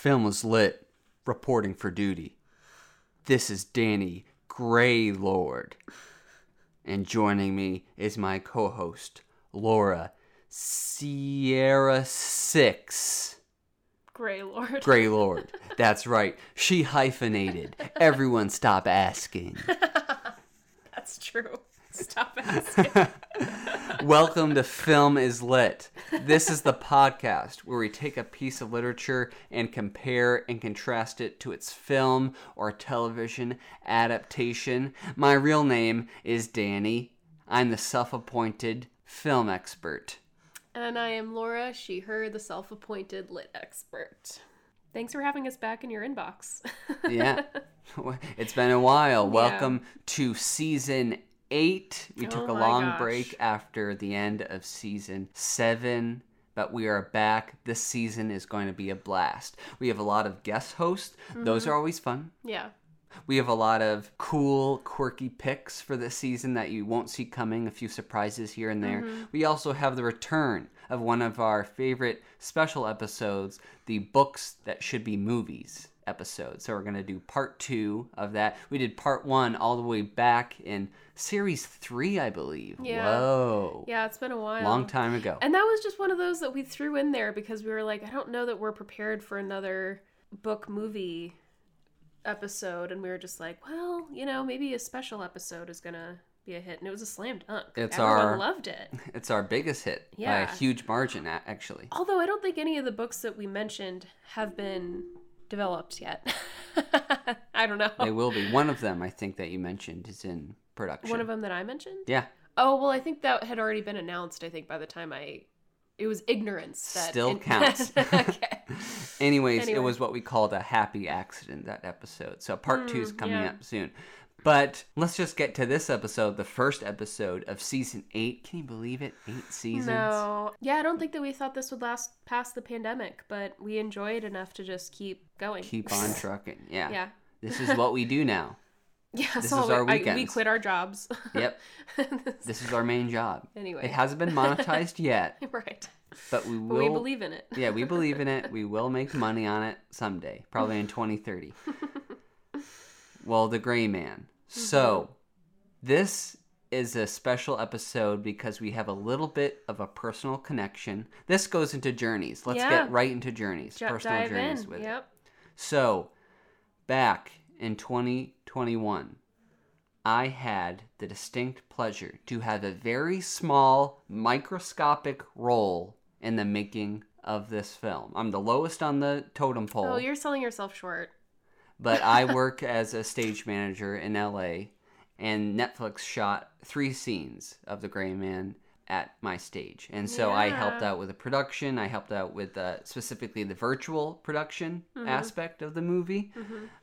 Film was lit, reporting for duty. This is Danny Greylord. And joining me is my co host, Laura Sierra Six. Grey Lord. Greylord. That's right. She hyphenated. Everyone stop asking. That's true. Stop asking. Welcome to Film is Lit. This is the podcast where we take a piece of literature and compare and contrast it to its film or television adaptation. My real name is Danny. I'm the self appointed film expert. and I am Laura, she, her, the self appointed lit expert. Thanks for having us back in your inbox. Yeah. It's been a while. Welcome to season eight. We took Oh a long gosh. break after the end of season seven, but we are back. This season is going to be a blast. We have a lot of guest hosts, those Mm-hmm. are always fun. yeah. We have a lot of cool, quirky picks for this season that you won't see coming, a few surprises here and there. Mm-hmm. We also have the return of one of our favorite special episodes, the Books That Should Be Movies episode. So we're going to do part two of that. We did part one all the way back in series three, I believe. Yeah. Whoa. Yeah, it's been a while. Long time ago. And that was just one of those that we threw in there because we were like, I don't know that we're prepared for another book movie episode. And we were just like, well, you know, maybe a special episode is going to be a hit. And it was a slam dunk. It's Everyone our- loved it. It's our biggest hit by Yeah. a huge margin, actually. Although I don't think any of the books that we mentioned have been developed yet. I don't know. They will be. One of them, I think, that you mentioned is in production. One of them that I mentioned? Yeah. Oh, well, I think that had already been announced, I think, by the time I. It was ignorance that. Still counts. okay. Anyways, it was what we called a happy accident that episode. So part two is Mm, coming yeah. up soon. But let's just get to this episode, the first episode of season eight. Can you believe it? Eight seasons. No. Yeah, I don't think that we thought this would last past the pandemic, but we enjoyed enough to just keep going. Keep on trucking. Yeah. Yeah. This is what we do now. Yeah, This so is our weekend. we quit our jobs. Yep. This is our main job. Anyway. It hasn't been monetized yet, right. but we will. But we believe in it. yeah, we believe in it. We will make money on it someday, probably in 2030. Well, the Gray Man. So, mm-hmm. this is a special episode because we have a little bit of a personal connection. This goes into journeys. Let's Yeah. get right into journeys, J- personal journeys in. with it. Yep. So, back in 2021, I had the distinct pleasure to have a very small, microscopic role in the making of this film. I'm the lowest on the totem pole, Oh, you're selling yourself short. But I work as a stage manager in LA, and Netflix shot three scenes of The Gray Man at my stage. And so I helped out with the production, I helped out with uh, specifically the virtual production Mm-hmm. aspect of the movie.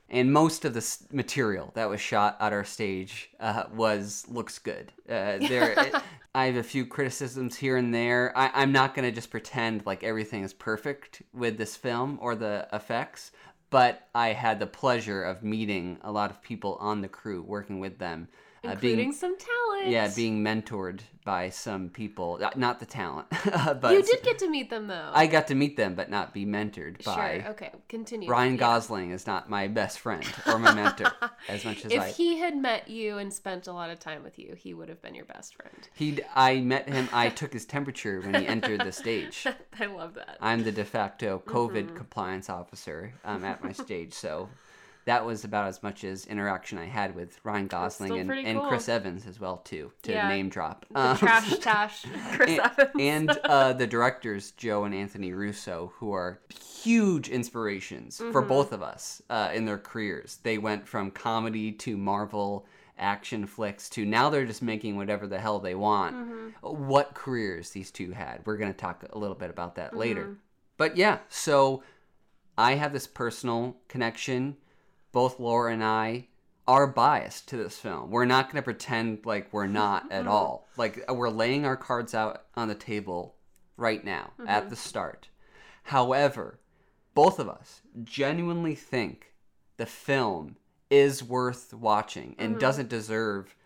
And most of the s- material that was shot at our stage uh, was looks good. Uh, there, it, I have a few criticisms here and there. I, I'm not going to just pretend like everything is perfect with this film or the effects, but I had the pleasure of meeting a lot of people on the crew, working with them, uh, Including being some talent. yeah, being mentored by some people. uh, Not the talent, but You did get to meet them though. I got to meet them, but not be mentored by. Sure. Okay. Continue. Ryan Yeah. Gosling is not my best friend or my mentor as much as If I. he had met you and spent a lot of time with you, he would have been your best friend. He, I met him. I took his temperature when he entered the stage. I love that. I'm the de facto COVID Mm-hmm. compliance officer um, at my stage, so that was about as much as interaction I had with Ryan Gosling and, and cool. Chris Evans as well too. To Yeah. name drop. Um, trash tash, Chris and, Evans. and uh, the directors Joe and Anthony Russo, who are huge inspirations for Mm-hmm. both of us uh, in their careers. They went from comedy to Marvel action flicks to now they're just making whatever the hell they want. Mm-hmm. What careers these two had? We're gonna talk a little bit about that later. Mm-hmm. But yeah, so I have this personal connection. Both Laura and I are biased to this film. We're not going to pretend like we're not at all. Like uh, we're laying our cards out on the table right now at mm-hmm. the start. However, both of us genuinely think the film is worth watching and mm-hmm. doesn't deserve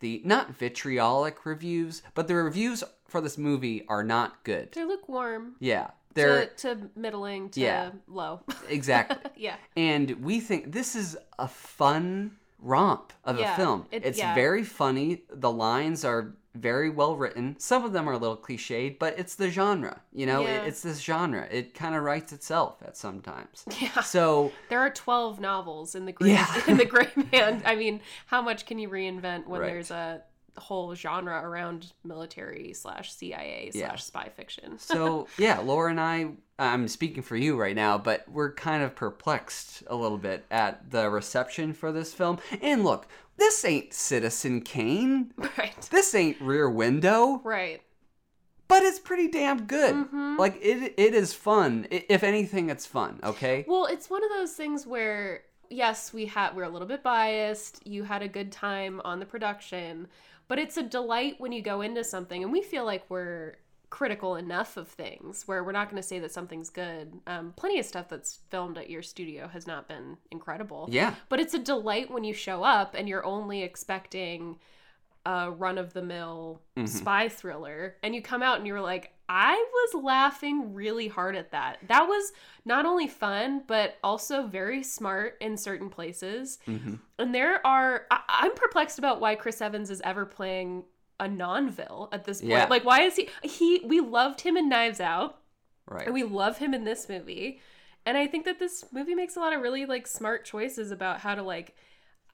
the not vitriolic reviews, but the reviews for this movie are not good. They're lukewarm. Yeah. They're to, to middling to Yeah. low. exactly. yeah. And we think this is a fun romp of Yeah, a film. it- it's yeah. very funny. The lines are very well written. Some of them are a little cliched, but it's the genre. You know, Yeah. it, it's this genre. It kind of writes itself at sometimes. Yeah. So There are 12 novels in the Gray, Yeah. in the Gray Man. I mean, how much can you reinvent when Right. there's a whole genre around military slash CIA Yeah. slash spy fiction? so yeah, Laura and I. I'm speaking for you right now, but we're kind of perplexed a little bit at the reception for this film. And look, this ain't Citizen Kane. right. This ain't Rear Window. Right. but it's pretty damn good. Mhm. Like it, it is fun. If anything, it's fun. Okay. Well, it's one of those things where yes, we had we're a little bit biased. You had a good time on the production, but it's a delight when you go into something and we feel like we're critical enough of things where we're not going to say that something's good. Um, plenty of stuff that's filmed at your studio has not been incredible. Yeah. But it's a delight when you show up and you're only expecting a run of the mill Mhm. spy thriller and you come out and you're like I was laughing really hard at that. That was not only fun but also very smart in certain places. hmm And there are I- I'm perplexed about why Chris Evans is ever playing a non-vil at this point. Yeah. Like why is he he we loved him in Knives Out. Right. And we love him in this movie. And I think that this movie makes a lot of really like smart choices about how to like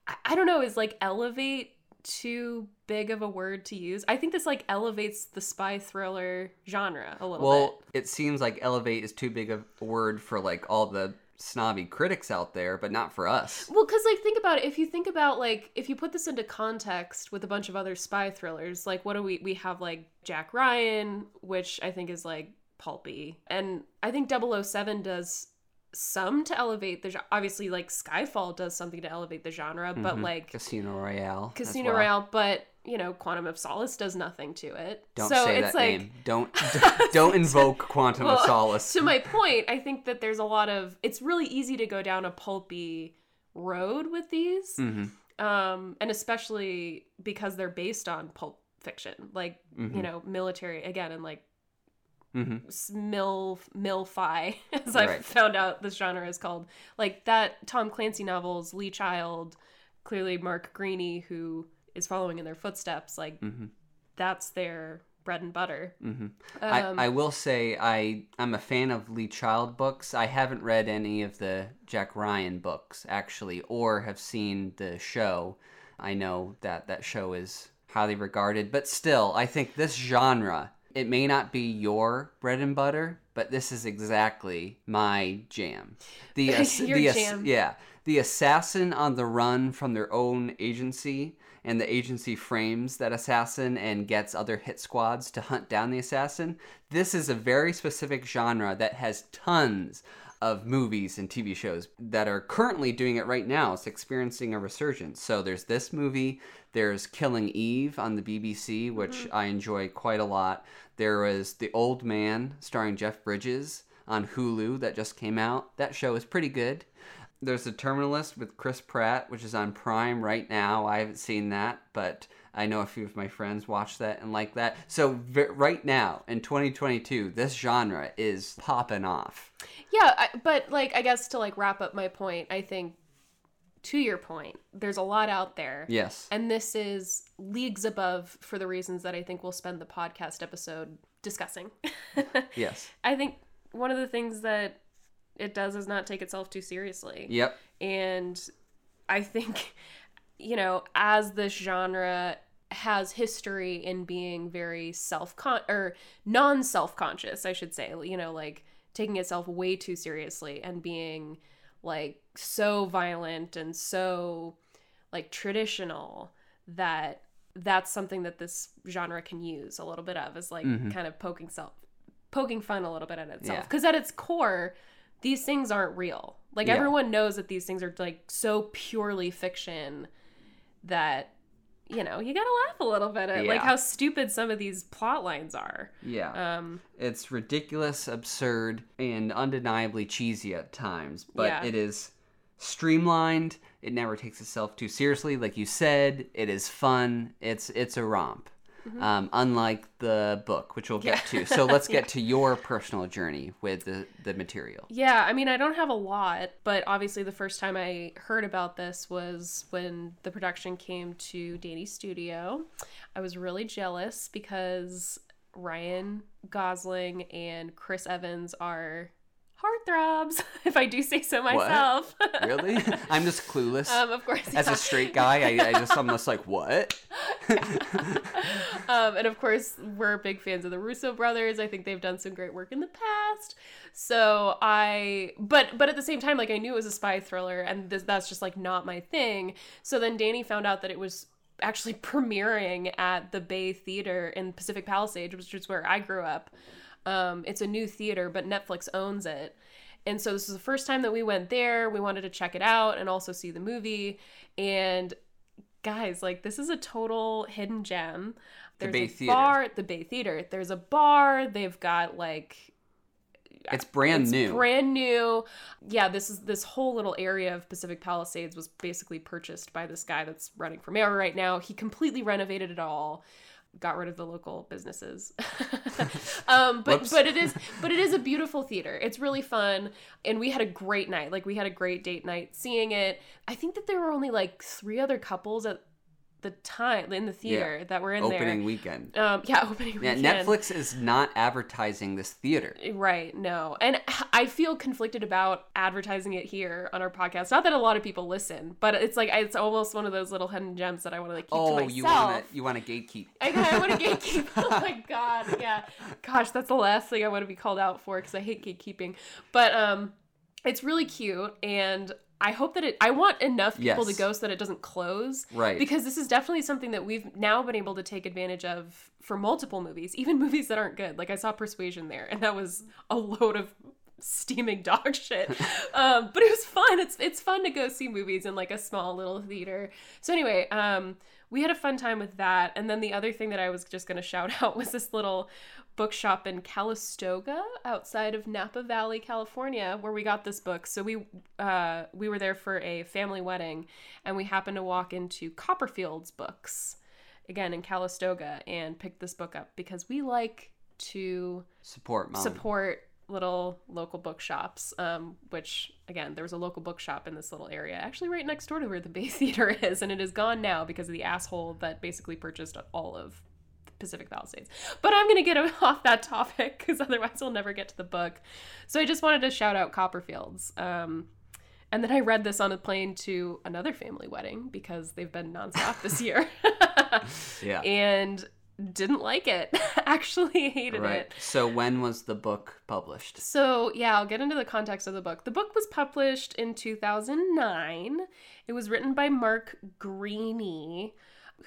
I, I don't know, is like elevate too big of a word to use. I think this like elevates the spy thriller genre a little well, bit. Well, it seems like elevate is too big of a word for like all the snobby critics out there, but not for us. Well, because like think about it. If you think about like if you put this into context with a bunch of other spy thrillers, like what do we we have like Jack Ryan, which I think is like pulpy, and I think 007 does some to elevate the. Obviously, like Skyfall does something to elevate the genre, but Mhm. like Casino Royale. Casino well. Royale, but you know, Quantum of Solace does nothing to it. Don't so say it's that like name. Don't don't invoke Quantum of Solace. to my point, I think that there's a lot of it's really easy to go down a pulpy road with these. hmm Um and especially because they're based on pulp fiction, like, Mhm. you know, military again and like hmm s- mil milfi as I Right. found out this genre is called. Like that Tom Clancy novels, Lee Child, clearly Mark Greaney who is following in their footsteps, like hmm that's their bread and butter. hmm Um, I, I will say I I'm a fan of Lee Child books. I haven't read any of the Jack Ryan books actually, or have seen the show. I know that that show is highly regarded, but still, I think this genre it may not be your bread and butter, but this is exactly my jam. The ass- Your the ass- jam. yeah, the assassin on the run from their own agency, and the agency frames that assassin and gets other hit squads to hunt down the assassin. This is a very specific genre that has tons of movies and TV shows that are currently doing it right now. It's experiencing a resurgence. So there's this movie, there's Killing Eve on the BBC, which mm-hmm. I enjoy quite a lot. There was The Old Man starring Jeff Bridges on Hulu that just came out. That show is pretty good. There's The Terminal List with Chris Pratt, which is on Prime right now. I haven't seen that, but I know a few of my friends watch that and like that. So v- right now in 2022, this genre is popping off. Yeah, I, but like I guess to like wrap up my point, I think to your point, there's a lot out there. Yes. And this is leagues above for the reasons that I think we'll spend the podcast episode discussing. Yes. I think one of the things that it does is not take itself too seriously. Yep. And I think, you know, as this genre has history in being very self con or non self conscious, I should say, you know, like taking itself way too seriously and being like so violent and so like traditional that that's something that this genre can use a little bit of is like Mhm. kind of poking self poking fun a little bit at itself Yeah. because at its core these things aren't real like Yeah. everyone knows that these things are like so purely fiction that you know you gotta laugh a little bit at like how stupid some of these plot lines are Yeah. um It's ridiculous, absurd, and undeniably cheesy at times, but Yeah. it is streamlined. It never takes itself too seriously, like you said. It is fun. It's it's a romp. Um, unlike the book, which we'll get to. So let's get to your personal journey with the, the material. Yeah, I mean, I don't have a lot, but obviously the first time I heard about this was when the production came to Danny's Studio. I was really jealous because Ryan Gosling and Chris Evans are heartthrobs, if I do say so myself. Really? I'm just clueless. um, of course. As a straight guy, I, I just I'm just like, what? um, and of course, we're big fans of the Russo brothers. I think they've done some great work in the past. So I, but but at the same time, like I knew it was a spy thriller, and this, that's just like not my thing. So then Danny found out that it was actually premiering at the Bay Theater in Pacific Palisades, which is where I grew up. Um, it's a new theater, but Netflix owns it. And so this is the first time that we went there. We wanted to check it out and also see the movie. And guys, like this is a total hidden gem. There's Bay a Theater. bar, the Bay Theater. There's a bar. They've got like It's brand it's new. brand new. Yeah, this is this whole little area of Pacific Palisades was basically purchased by this guy that's running for mayor right now. He completely renovated it all. Got rid of the local businesses, um, but Whoops. but it is but it is a beautiful theater. It's really fun, and we had a great night. Like we had a great date night seeing it. I think that there were only like three other couples at the time in the theater that we're in there. Opening weekend. Um, yeah, opening Yeah, weekend. Netflix is not advertising this theater. Right, no. And I feel conflicted about advertising it here on our podcast. Not that a lot of people listen, but it's like it's almost one of those little hidden gems that I want to like keep to Oh, myself. you want to you want to gatekeep. I, I want to gatekeep. Oh my god, yeah. Gosh, that's the last thing I want to be called out for because I hate gatekeeping. But um, it's really cute, and I hope that it. I want enough people Yes. to go so that it doesn't close. Right. Because this is definitely something that we've now been able to take advantage of for multiple movies, even movies that aren't good. Like I saw Persuasion there, and that was a load of steaming dog shit. um, but it was fun. It's it's fun to go see movies in like a small little theater. So anyway, um, we had a fun time with that. And then the other thing that I was just gonna shout out was this little bookshop in Calistoga outside of Napa Valley, California, where we got this book. So we uh, we were there for a family wedding, and we happened to walk into Copperfield's books again in Calistoga and picked this book up because we like to Support mom. support little local bookshops um, which again there was a local bookshop in this little area actually right next door to where the bay theater is and it is gone now because of the asshole that basically purchased all of pacific palisades but i'm gonna get off that topic because otherwise we'll never get to the book so i just wanted to shout out copperfields um, and then i read this on a plane to another family wedding because they've been nonstop this year Yeah. and didn't like it actually hated Right. it So when was the book published? so, yeah, I'll get into the context of the book. The book was published in 2009. It was written by Mark Greaney,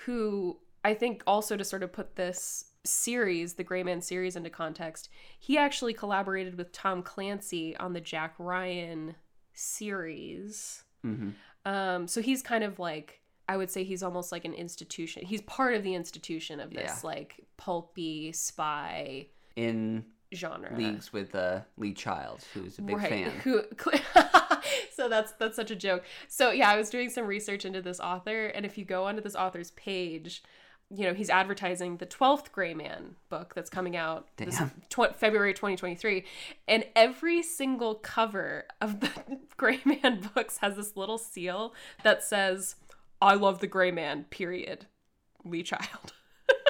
who I think also to sort of put this series, the Gray Man series, into context, he actually collaborated with Tom Clancy on the Jack Ryan series. hmm Um, so he's kind of like I would say he's almost like an institution. He's part of the institution of this Yeah. like pulpy spy In genre. leagues with uh, Lee Childs, who's a big right. fan. Who, so that's that's such a joke. So yeah, I was doing some research into this author, and if you go onto this author's page, you know he's advertising the twelfth Gray Man book that's coming out this tw- February 2023, and every single cover of the Gray Man books has this little seal that says, "I love the Gray Man." Period. Lee Child.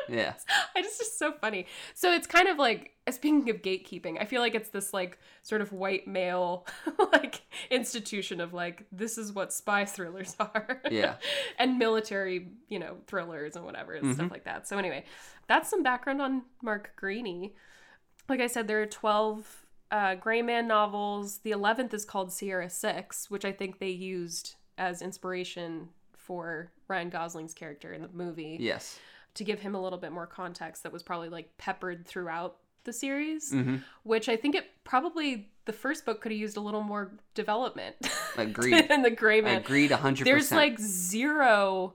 Yeah. I just it's so funny. So it's kind of like speaking of gatekeeping, I feel like it's this like sort of white male like institution of like this is what spy thrillers are. Yeah. and military, you know, thrillers and whatever and stuff like that. So anyway, that's some background on Mark Greaney. Like I said, there are 12 uh, Gray Man novels. The 11th is called Sierra 6, which I think they used as inspiration for Ryan Gosling's character in the movie Yes. To give him a little bit more context that was probably like peppered throughout the series, hmm which I think it probably the first book could have used a little more development. Agreed. than the Gray Man. Agreed. hundred There's like zero,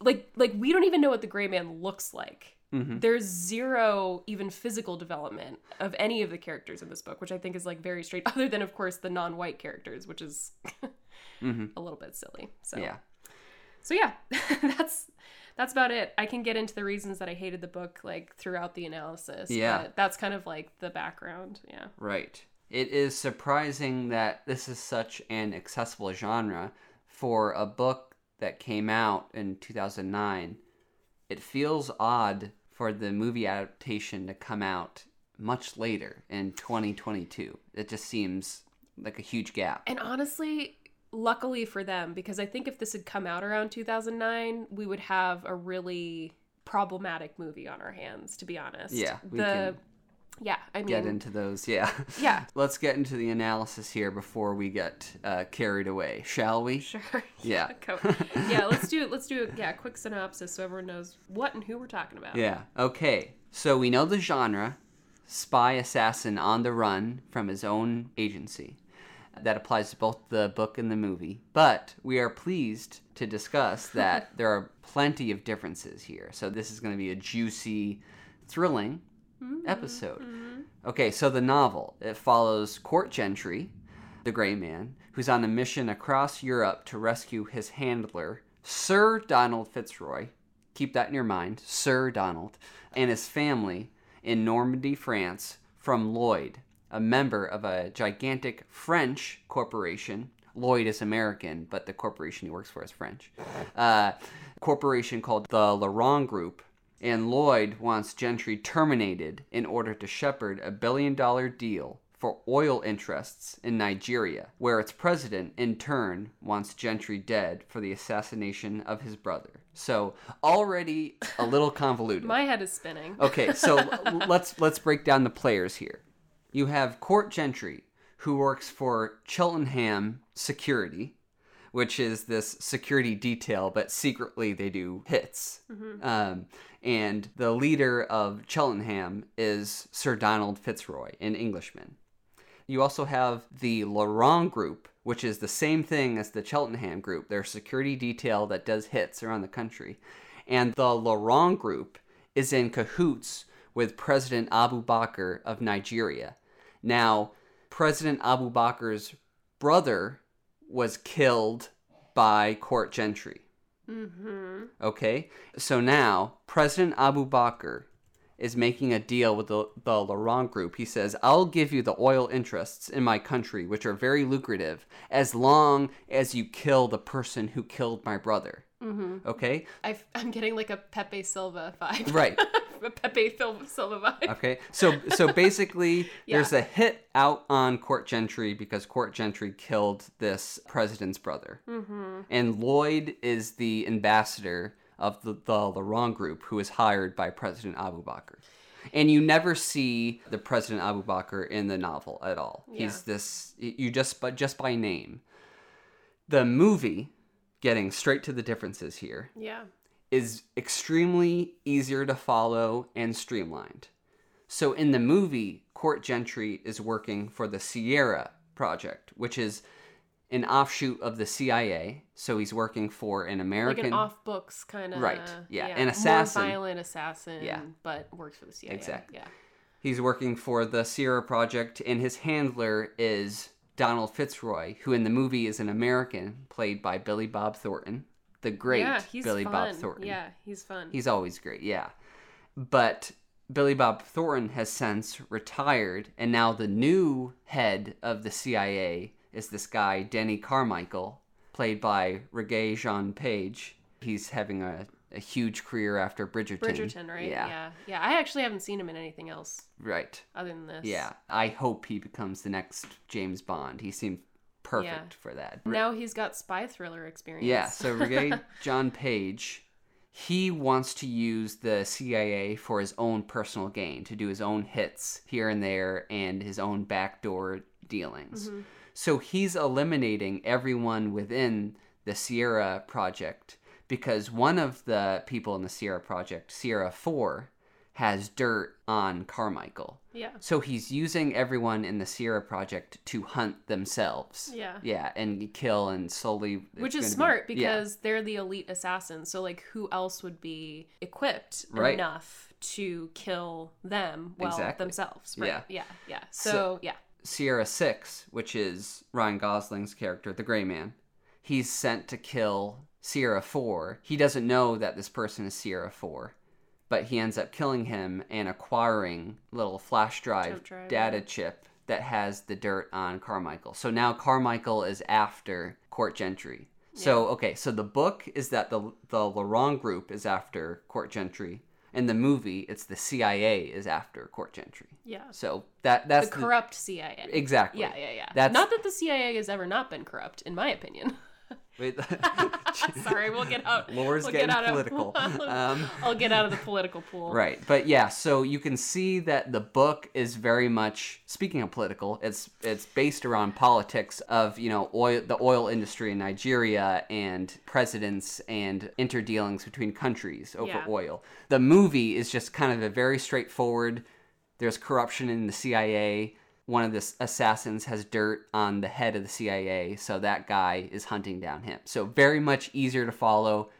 like like we don't even know what the Gray Man looks like. Mhm. There's zero even physical development of any of the characters in this book, which I think is like very straight. Other than of course the non-white characters, which is Mhm. a little bit silly. So Yeah. so yeah, that's that's about it. I can get into the reasons that I hated the book like throughout the analysis. Yeah. but that's kind of like the background. Yeah. Right. It is surprising that this is such an accessible genre for a book that came out in 2009. It feels odd for the movie adaptation to come out much later in 2022. It just seems like a huge gap. And honestly, luckily for them, because I think if this had come out around 2009, we would have a really problematic movie on our hands. To be honest. Yeah, we The can yeah. I mean. Get into those, yeah. Yeah. Let's get into the analysis here before we get uh, carried away, shall we? Sure. Yeah. Go. yeah. Let's do it. Let's do. Yeah. Quick synopsis so everyone knows what and who we're talking about. Yeah. Okay. So we know the genre spy assassin on the run from his own agency. That applies to both the book and the movie. But we are pleased to discuss that there are plenty of differences here. So this is going to be a juicy, thrilling mm-hmm, episode. Mm-hmm. Okay, so the novel it follows court gentry, the Gray Man, who's on a mission across Europe to rescue his handler, Sir Donald Fitzroy. Keep that in your mind, Sir Donald, and his family in Normandy, France, from Lloyd, a member of a gigantic French corporation. Lloyd is American, but the corporation he works for is French. Uh, corporation called the Laurent Group, and Lloyd wants Gentry terminated in order to shepherd a billion dollar deal for oil interests in Nigeria, where its president, in turn, wants Gentry dead for the assassination of his brother. So already a little convoluted. My head is spinning. Okay, so l- let's let's break down the players here. You have Court Gentry, who works for Cheltenham Security, which is this security detail, but secretly they do hits. Um, and the leader of Cheltenham is Sir Donald Fitzroy, an Englishman. You also have the Laurent Group, which is the same thing as the Cheltenham Group. They're a security detail that does hits around the country. And the Laurent Group is in cahoots with President Abu Bakr of Nigeria. Now, President Abu Bakr's brother was killed by court gentry. Mm-hmm. Okay? So now, President Abu Bakr is making a deal with the, the Laurent Group. He says, I'll give you the oil interests in my country, which are very lucrative, as long as you kill the person who killed my brother. Mm-hmm. Okay? I, I'm getting like a Pepe Silvia vibe. Right. Pepe Sil- Silvia vibe. Okay. So so basically Yeah. there's a hit out on Court Gentry because Court Gentry killed this president's brother. Mm-hmm. And Lloyd is the ambassador of the, the Laurent group who is hired by President Abu Bakr. And you never see the President Abu Bakr in the novel at all. He's this you just but just by name. The movie, getting straight to the differences here, Yeah. Is extremely easier to follow and streamlined. So in the movie, Court Gentry is working for the Sierra Project, which is an offshoot of the CIA. So he's working for an American, Like an off books kind of. Right, yeah, an assassin. More violent assassin. Yeah. But works for the CIA. Exactly. Yeah. He's working for the Sierra Project, and his handler is Donald Fitzroy, who in the movie is an American, played by Billy Bob Thornton, the great yeah, he's Billy fun. Bob Thornton. Yeah, he's fun. He's always great, yeah. But Billy Bob Thornton has since retired, and now the new head of the CIA is this guy, Denny Carmichael, played by Regé Jean Page. He's having a, a huge career after Bridgerton. Bridgerton, right? Yeah. yeah. Yeah. I actually haven't seen him in anything else Right. other than this. Yeah. I hope he becomes the next James Bond. He seemed perfect Yeah. for that. Now he's got spy thriller experience. Yeah, so Regé Jean Page, he wants to use the CIA for his own personal gain, to do his own hits here and there and his own backdoor dealings. Mm-hmm. So he's eliminating everyone within the Sierra Project because one of the people in the Sierra Project, Sierra 4, has dirt on Carmichael. Yeah. So he's using everyone in the Sierra Project to hunt themselves. Yeah. Yeah, and kill and slowly. Which is smart be- yeah. because they're the elite assassins. So like who else would be equipped Right. enough to kill them well Exactly. themselves? Right. Yeah. Yeah. Yeah. So, So- yeah. Sierra Six, which is Ryan Gosling's character, the Gray Man. he's sent to kill Sierra 4. He doesn't know that this person is Sierra 4, but he ends up killing him and acquiring little flash drive, drive, data chip that has the dirt on Carmichael. So now Carmichael is after Court Gentry. So okay, so the book is that the the Laurent group is after Court Gentry. In the movie, it's the CIA is after Court Gentry. Yeah. So that that's The corrupt CIA. exactly. Yeah, yeah, yeah. That's- Not that the CIA has ever not been corrupt, in my opinion. Wait, Sorry, we'll get out. Laura's we'll getting get out political. Of, Um, I'll get out of the political pool. Right. But yeah, so you can see that the book is very much speaking of political, it's it's based around politics of, you know, oil the oil industry in Nigeria and presidents and interdealings between countries over Yeah. oil. The movie is just kind of a very straightforward there's corruption in the CIA. One of the assassins has dirt on the head of the CIA, so that guy is hunting down him. So very much easier to follow,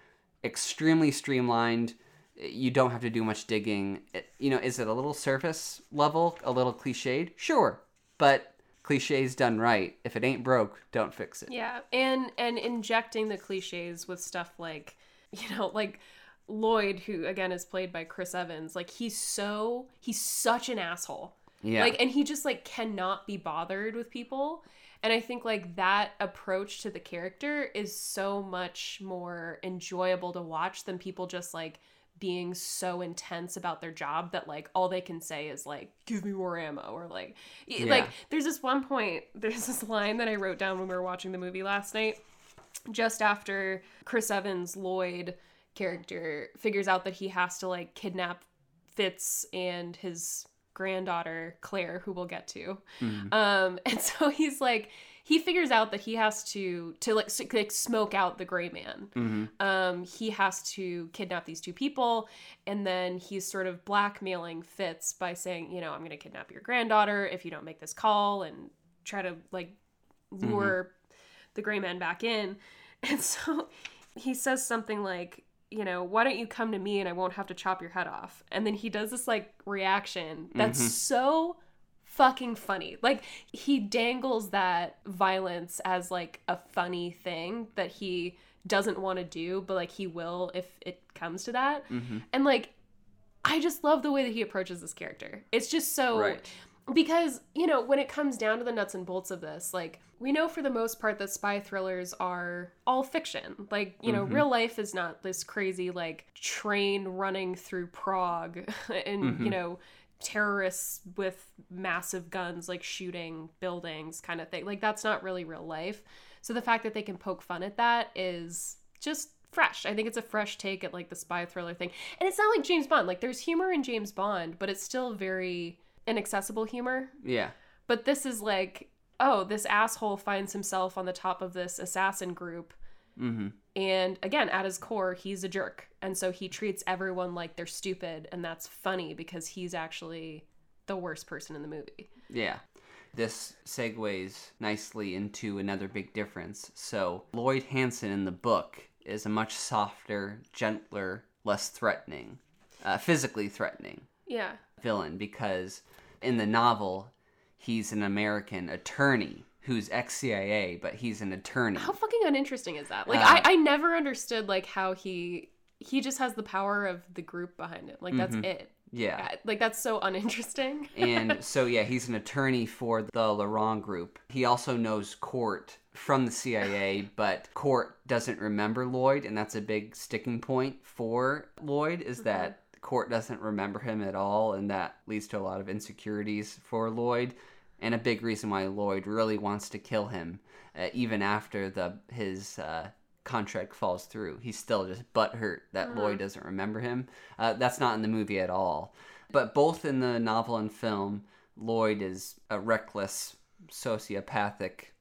extremely streamlined. You don't have to do much digging. You know, is it a little surface level, a little cliched? Sure, but cliches done right. If it ain't broke, don't fix it. Yeah, and and injecting the cliches with stuff like, you know, like Lloyd, who again is played by Chris Evans. Like he's so he's such an asshole. Yeah. Like, and he just like cannot be bothered with people. And I think like that approach to the character is so much more enjoyable to watch than people just like being so intense about their job that like all they can say is like give me more ammo or like y- like there's this one point there's this line that I wrote down when we were watching the movie last night just after Chris Evans Lloyd character figures out that he has to like kidnap Fitz and his granddaughter Claire who we'll get to. Um and so he's like he figures out that he has to to like, s- like smoke out the gray man. Mm-hmm. Um he has to kidnap these two people and then he's sort of blackmailing Fitz by saying, you know, I'm going to kidnap your granddaughter if you don't make this call and try to like lure the gray man back in. And so he says something like, you know, why don't you come to me and I won't have to chop your head off? And then he does this like reaction that's mm-hmm. so fucking funny. Like he dangles that violence as like a funny thing that he doesn't want to do, but like he will if it comes to that. Mm-hmm. And like I just love the way that he approaches this character. It's just so Right. because you know when it comes down to the nuts and bolts of this like we know for the most part that spy thrillers are all fiction. Like you know mm-hmm. real life is not this crazy like train running through prague and mm-hmm. you know terrorists with massive guns like shooting buildings kind of thing. Like that's not really real life. So the fact that they can poke fun at that is just fresh. I think it's a fresh take at like the spy thriller thing. And it's not like james bond. Like there's humor in james bond but it's still very inaccessible humor. Yeah. but this is like oh this asshole finds himself on the top of this assassin group Mm-hmm. and again at his core he's a jerk and so he treats everyone like they're stupid and that's funny because he's actually the worst person in the movie Yeah. This segues nicely into another big difference. So, Lloyd Hansen in the book is a much softer, gentler, less threatening, uh, physically threatening yeah villain because in the novel, he's an American attorney who's ex CIA, but he's an attorney. how fucking uninteresting is that like Uh, I, I never understood like how he he just has the power of the group behind him like that's Mm-hmm. it Yeah. Yeah, like that's so uninteresting and so yeah, he's an attorney for the Laurent group. He also knows Court from the CIA, but Court doesn't remember Lloyd, and that's a big sticking point for Lloyd is that Court doesn't remember him at all, and that leads to a lot of insecurities for Lloyd, and a big reason why Lloyd really wants to kill him, uh, even after the his. Uh, contract falls through he's still just butthurt that lloyd doesn't remember him uh, that's not in the movie at all but both in the novel and film, Lloyd is a reckless, sociopathic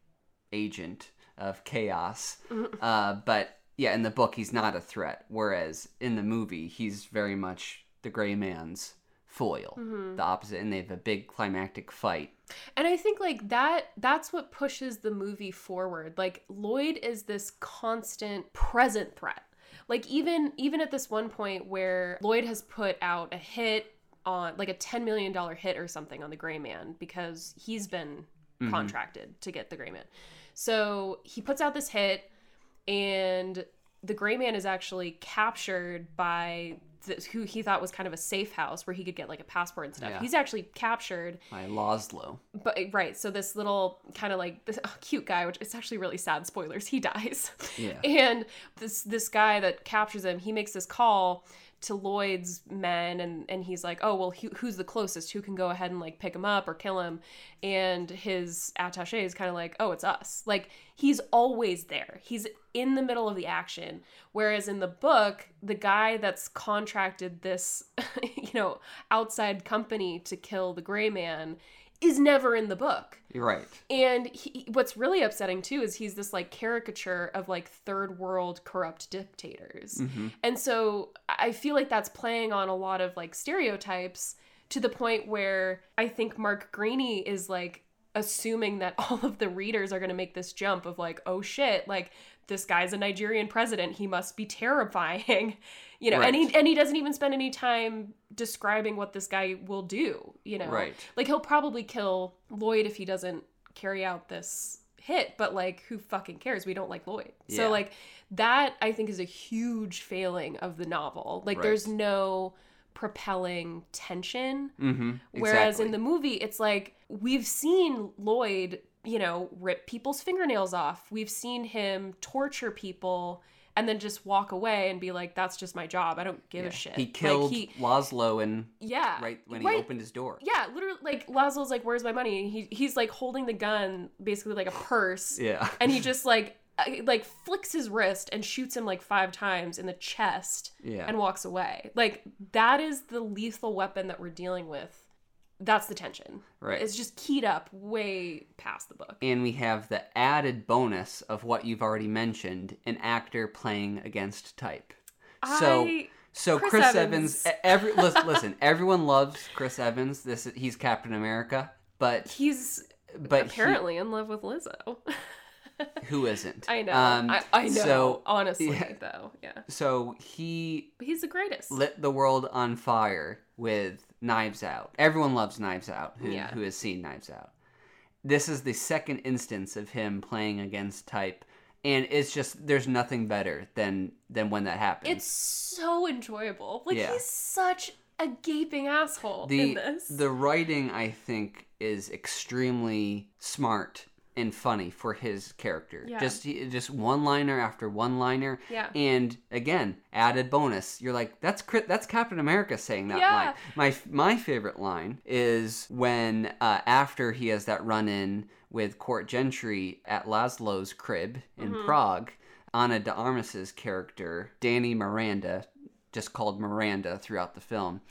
agent of chaos. Uh, but yeah, in the book, he's not a threat. Whereas in the movie, he's very much the gray man's foil, mm-hmm. the opposite. And they have a big climactic fight. And I think like that that's what pushes the movie forward. Like Lloyd is this constant present threat. Like even even at this one point where Lloyd has put out a hit on like a 10 million dollar hit or something on the Gray Man because he's been mm-hmm. contracted to get the Gray Man. So he puts out this hit and the gray man is actually captured by th- who he thought was kind of a safe house where he could get like a passport and stuff. Yeah. He's actually captured By Laszlo. but right, so this little kind of like this oh, cute guy, which it's actually really sad. Spoilers: he dies. Yeah. And this this guy that captures him, he makes this call to Lloyd's men, and and he's like, oh well, who, who's the closest? Who can go ahead and like pick him up or kill him? And his attaché is kind of like, oh, it's us. Like he's always there. He's in the middle of the action. Whereas in the book, the guy that's contracted this, you know, outside company to kill the Gray Man is never in the book. You're right. And he, what's really upsetting too is he's this like caricature of like third world corrupt dictators. Mm-hmm. And so I feel like that's playing on a lot of like stereotypes to the point where I think Mark Greaney is like assuming that all of the readers are going to make this jump of like, oh shit, like this guy's a Nigerian president. He must be terrifying, you know. And he and he doesn't even spend any time describing what this guy will do, you know. Right. Like he'll probably kill Lloyd if he doesn't carry out this hit, but like who fucking cares? We don't like Lloyd. Yeah. So like that I think is a huge failing of the novel. Like Right. there's no propelling tension. Mm-hmm. Whereas in the movie, it's like we've seen Lloyd, you know, rip people's fingernails off. We've seen him torture people and then just walk away and be like, "That's just my job. I don't give a shit." He Like, killed he, Laszlo and yeah, right when he right- opened his door. Yeah, literally, like Laszlo's like, "Where's my money?" And he he's like holding the gun, basically like a purse, Yeah. and he just like uh, like flicks his wrist and shoots him like five times in the chest Yeah. and walks away. Like that is the lethal weapon that we're dealing with. That's the tension. Right. It's just keyed up way past the book. and we have the added bonus of what you've already mentioned an actor playing against type so I so Chris chris, Evans. evans, every listen, everyone loves chris evans this is, he's captain america but he's but he- apparently in love with Lizzo. who isn't I know. Um, I, I know. so honestly, yeah. though, yeah. so he But he's the greatest. lit the world on fire with Knives Out. Everyone loves Knives Out who, Yeah. who has seen Knives Out. This is the second instance of him playing against type, and it's just there's nothing better than than when that happens. It's so enjoyable. Like Yeah. he's such a gaping asshole in the this. the writing I think is extremely smart and funny for his character. Yeah. Just just one liner after one liner. Yeah. And again, added bonus. You're like, that's that's Captain America saying that Yeah. line. My my favorite line is when uh, after he has that run in with Court Gentry at Laszlo's crib in Mm-hmm. Prague. Ana de Armas's character, Dani Miranda, just called Miranda throughout the film,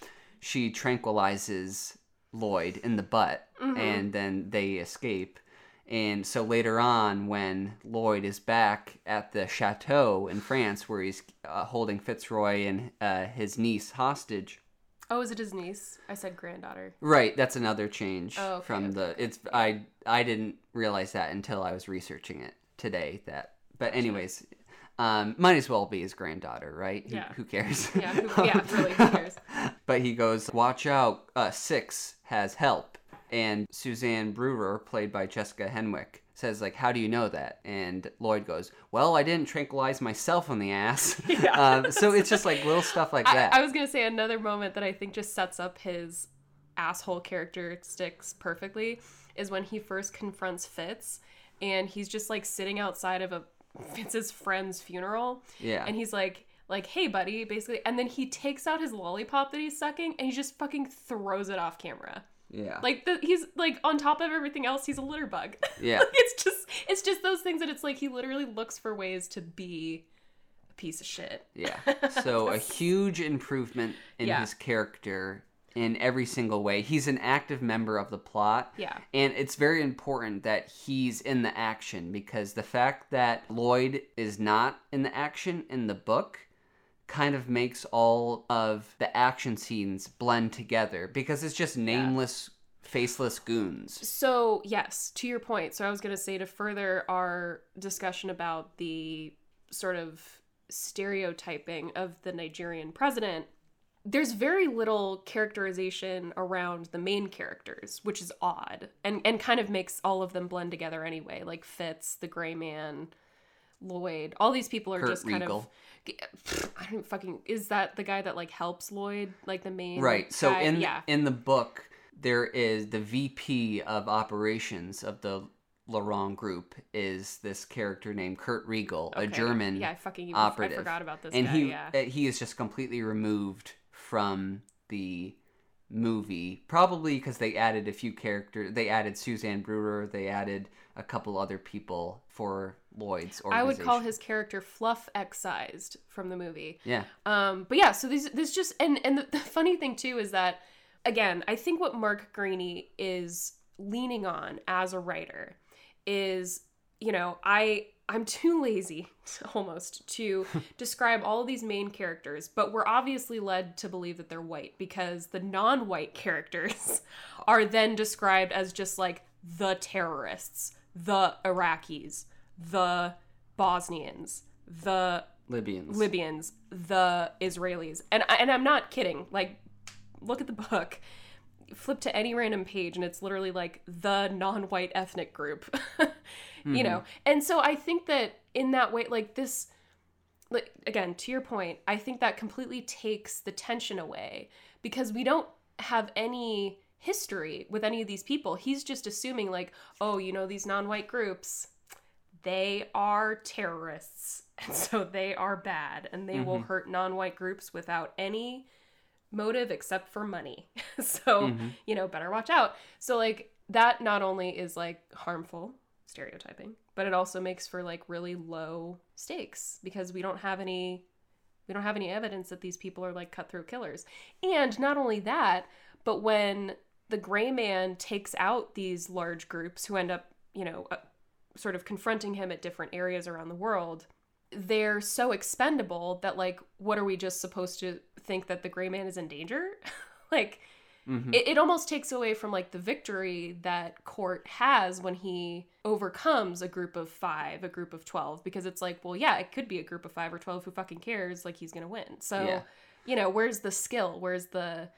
she tranquilizes Lloyd in the butt, Mm-hmm. and then they escape. And so later on, when Lloyd is back at the chateau in France, where he's uh, holding Fitzroy and uh, his niece hostage, oh, is it his niece? I said granddaughter. right? That's another change Oh, okay, from okay, the. It's I I didn't realize that until I was researching it today. That, but anyways, um, might as well be his granddaughter, right? Who- Yeah. Who, cares? Yeah, who, yeah, really, who cares? But he goes, "Watch out! Uh, Six has help." And Suzanne Brewer, played by Jessica Henwick, says, "Like, how do you know that?" And Lloyd goes, "Well, I didn't tranquilize myself on the ass." Yeah. um, so it's just like little stuff like I, that. I was gonna say another moment that I think just sets up his asshole characteristics perfectly is when he first confronts Fitz, and he's just like sitting outside of a Fitz's friend's funeral, yeah. and he's like like hey buddy basically and then he takes out his lollipop that he's sucking and he just fucking throws it off camera yeah. like the, he's like on top of everything else he's a litter bug Yeah. Like, it's just it's just those things that it's like he literally looks for ways to be a piece of shit Yeah. So a huge improvement in Yeah. his character in every single way. He's an active member of the plot. Yeah. And it's very important that he's in the action because the fact that Lloyd is not in the action in the book kind of makes all of the action scenes blend together because it's just nameless faceless goons. So, yes, to your point. So, I was going to say to further our discussion about the sort of stereotyping of the Nigerian president, there's very little characterization around the main characters, which is odd and, and kind of makes all of them blend together anyway. Like Fitz, the gray man, Lloyd. All these people are Kurt just kind Riegel. of. I don't fucking. Is that the guy that like helps Lloyd, like the main? Right. So guy? in yeah, in the book, there is the VP of operations of the Laurent group is this character named Kurt Riegel, a German Yeah, I fucking operative. I forgot about this and guy. he yeah. uh, he is just completely removed from the movie probably because they added a few characters they added suzanne brewer they added a couple other people for lloyd's or I would call his character fluff excised from the movie. yeah Um, but yeah, so these this just and and the, the funny thing too is that again, I think what Mark Greaney is leaning on as a writer is, you know, I I'm too lazy almost to describe all of these main characters, but we're obviously led to believe that they're white because the non-white characters are then described as just like the terrorists, the Iraqis, the Bosnians, the libyans Libyans, the Israelis. And and I'm not kidding. Like look at the book. Flip to any random page and it's literally like the non-white ethnic group. You mm-hmm. know. And so I think that in that way like this like again, to your point, I think that completely takes the tension away because we don't have any history with any of these people. He's just assuming like, oh, you know these non-white groups, they are terrorists and so they are bad and they will mm-hmm. hurt non-white groups without any motive except for money. So mm-hmm. you know better watch out. So like that not only is like harmful stereotyping but it also makes for like really low stakes because we don't have any we don't have any evidence that these people are like cutthroat killers. And not only that but when the gray man takes out these large groups who end up you know uh, sort of confronting him at different areas around the world they're so expendable that like what are we just supposed to think that the gray man is in danger? Like Mhm. it, it almost takes away from like the victory that court has when he overcomes a group of five a group of 12 because it's like well yeah it could be a group of five or 12 who fucking cares like he's gonna win so Yeah. you know where's the skill where's the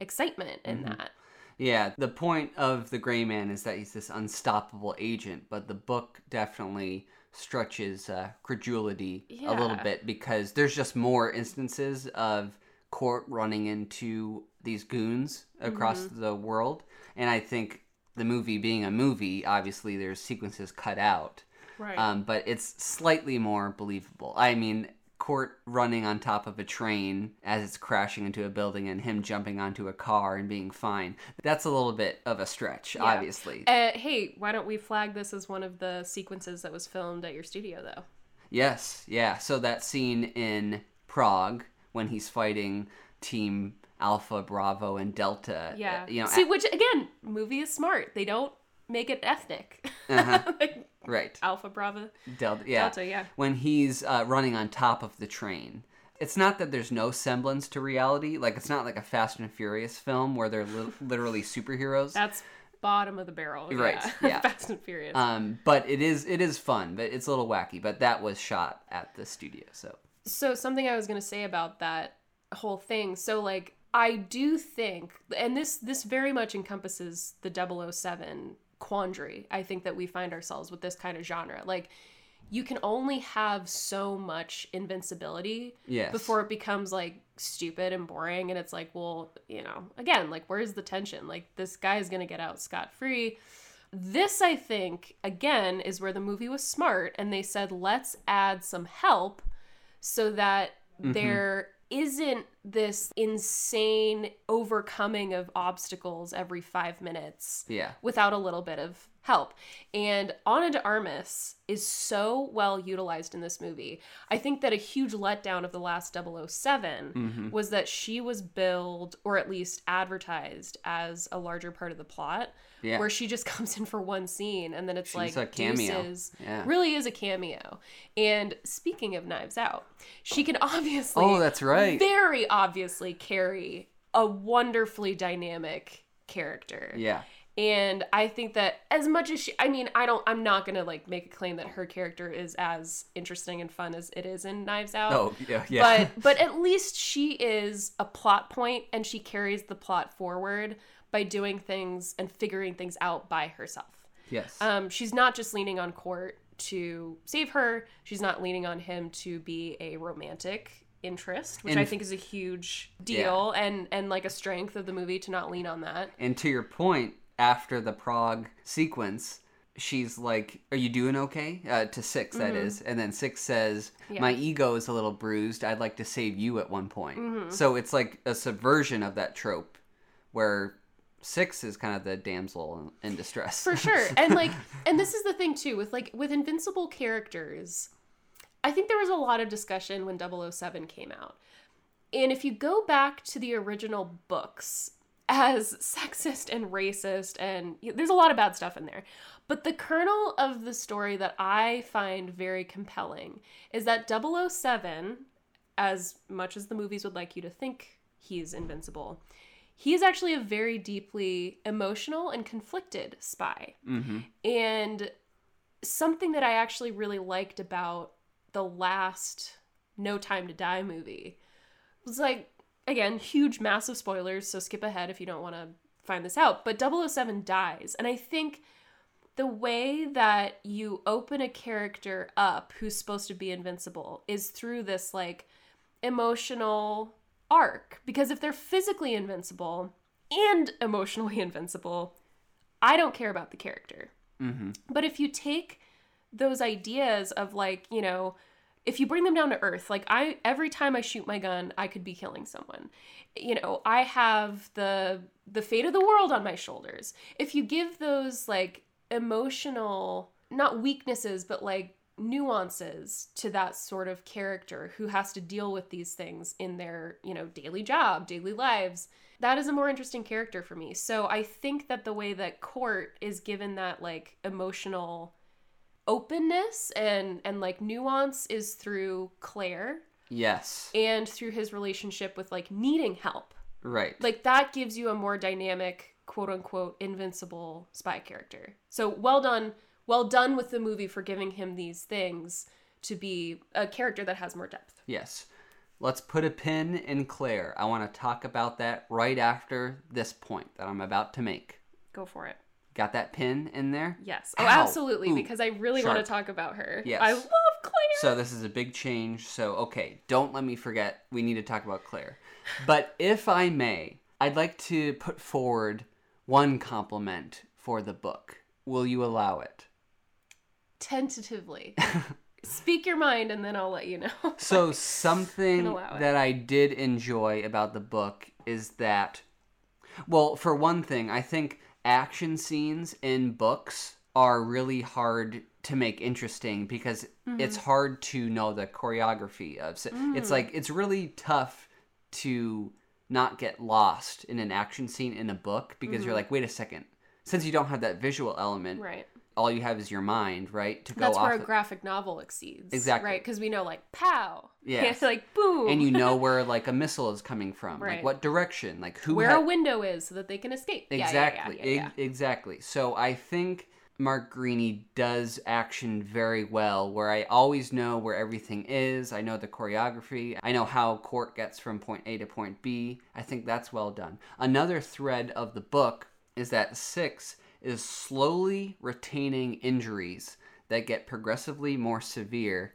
excitement in Mhm. that Yeah, the point of the Gray Man is that he's this unstoppable agent, but the book definitely stretches uh, credulity a little bit because there's just more instances of court running into these goons across Mm-hmm. the world, and I think the movie being a movie, obviously there's sequences cut out, right um, but it's slightly more believable. I mean. Court running on top of a train as it's crashing into a building and him jumping onto a car and being fine. That's a little bit of a stretch, Yeah. obviously. uh, hey why don't we flag this as one of the sequences that was filmed at your studio though Yes, yeah. So that scene in Prague when he's fighting Team Alpha, Bravo, and Delta. uh, yeah You know, see which again movie is smart they don't make it ethnic Uh-huh. like right. alpha bravo Delta, yeah. delta yeah When he's uh, running on top of the train. It's not that there's no semblance to reality. Like, it's not like a Fast and Furious film where they're li- literally superheroes. That's bottom of the barrel. Right, Yeah. yeah. Fast and Furious. Um, but it is it is fun, but it's a little wacky. But that was shot at the studio, so so something I was gonna say about that whole thing. So like I do think, and this this very much encompasses the 007 quandary. I think that we find ourselves with this kind of genre. Like you can only have so much invincibility yes. before it becomes like stupid and boring and it's like well you know again like where's the tension like this guy is gonna get out scot-free this i think again is where the movie was smart and they said let's add some help so that mm-hmm. there isn't this insane overcoming of obstacles every five minutes yeah. without a little bit of help. And Ana de Armas is so well utilized in this movie. I think that a huge letdown of the last 7 Mhm. was that she was billed or at least advertised as a larger part of the plot Yeah. where she just comes in for one scene and then it's She's like a cameo. deuces. Yeah. Really is a cameo. And speaking of Knives Out, she can obviously Oh, that's right. very obviously carry a wonderfully dynamic character. Yeah. And I think that as much as she I mean, I don't I'm not gonna like make a claim that her character is as interesting and fun as it is in Knives Out. Oh, yeah. Yeah. But but at least she is a plot point and she carries the plot forward by doing things and figuring things out by herself. yes. Um, she's not just leaning on court to save her. She's not leaning on him to be a romantic interest, which I think is a huge deal and and like a strength of the movie to not lean on that. And to your point, after the Prague sequence, she's like, "Are you doing okay?" Uh, to 6 that is, and then six says, Mm-hmm. Yeah. "My ego is a little bruised. I'd like to save you." At one point, Mm-hmm. so it's like a subversion of that trope, where six is kind of the damsel in distress. for sure and like and this is the thing too with like with invincible characters i think there was a lot of discussion when 007 came out. And if you go back to the original books as sexist and racist and there's a lot of bad stuff in there. But the kernel of the story that i find very compelling is that 007 as much as the movies would like you to think he's invincible he is actually a very deeply emotional and conflicted spy. hmm And something that I actually really liked about the last No Time to Die movie was like, again, huge, massive spoilers, so skip ahead if you don't want to find this out. But 007 dies. And I think the way that you open a character up who's supposed to be invincible is through this like emotional arc. Because if they're physically invincible and emotionally invincible, I don't care about the character. hmm But if you take those ideas of like, you know, if you bring them down to earth, like I every time I shoot my gun, I could be killing someone. You know, I have the the fate of the world on my shoulders. If you give those like emotional not weaknesses, but like nuances to that sort of character who has to deal with these things in their, you know, daily job, daily lives. That is a more interesting character for me. So I think that the way that Court is given that like emotional openness and and like nuance is through Claire Yes. and through his relationship with like needing help. Right. Like that gives you a more dynamic, quote unquote, invincible spy character. So well done, well done with the movie for giving him these things to be a character that has more depth. Yes. Let's put a pin in Claire. I want to talk about that right after this point that I'm about to make. Go for it. Got that pin in there? Yes. Oh, Ow. absolutely, Ooh. because I really want to talk about her. Yes. I love Claire. So this is a big change. So okay, don't let me forget. We need to talk about Claire. But if I may, I'd like to put forward one compliment for the book. Will you allow it? Tentatively. Speak your mind and then I'll let you know. So something that I did enjoy about the book is that well, for one thing, I think action scenes in books are really hard to make interesting because it's Mm-hmm. hard to know the choreography of s- Mm. it's like it's really tough to not get lost in an action scene in a book because you're like wait a second since you don't have that visual element Mm-hmm. right. All you have is your mind right to go That's off where a graphic novel exceeds. Exactly. Right? Because we know, like, pow. Yeah. It's like, boom. and you know where like a missile is coming from, Right. like what direction, like who. where ha- a window is so that they can escape. Exactly, Yeah, yeah, yeah, ex- exactly. So I think Mark Greaney does action very well. Where I always know where everything is. I know the choreography. I know how Court gets from point A to point B. I think that's well done. Another thread of the book is that Six is slowly retaining injuries that get progressively more severe,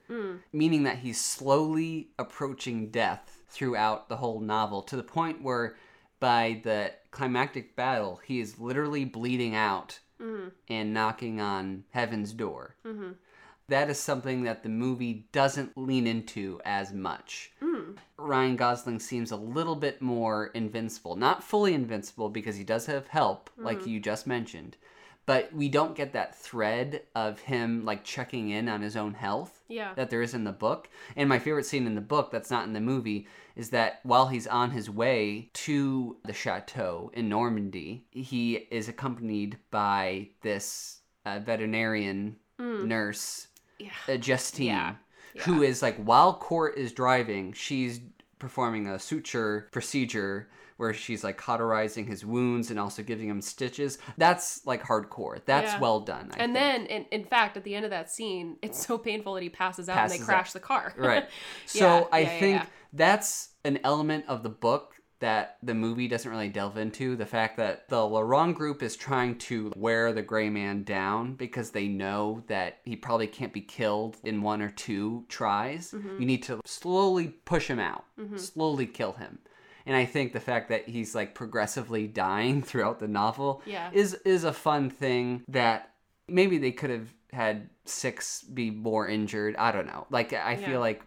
meaning that he's slowly approaching death throughout the whole novel to the point where by the climactic battle, he is literally bleeding out and knocking on heaven's door. Mm-hmm. That is something that the movie doesn't lean into as much. Hmm. Ryan Gosling seems a little bit more invincible. Not fully invincible because he does have help, like hmm. you just mentioned. But we don't get that thread of him like checking in on his own health Yeah. that there is in the book. And my favorite scene in the book that's not in the movie is that while he's on his way to the chateau in Normandy, he is accompanied by this uh, veterinarian hmm. nurse, Yeah. uh, Justine, Yeah. who is like while Court is driving, she's performing a suture procedure where she's like cauterizing his wounds and also giving him stitches. That's like hardcore. That's Yeah. well done. I And think. then, in, in fact, at the end of that scene, it's so painful that he passes out and they crash the car. right. So Yeah, I yeah, yeah, think yeah. that's an element of the book that the movie doesn't really delve into the fact that the Laurent group is trying to wear the gray man down because they know that he probably can't be killed in one or two tries. Mm-hmm. You need to slowly push him out, mm-hmm. slowly kill him. And I think the fact that he's like progressively dying throughout the novel Yeah. is is a fun thing that maybe they could have had six be more injured. I don't know. Like I Yeah. feel like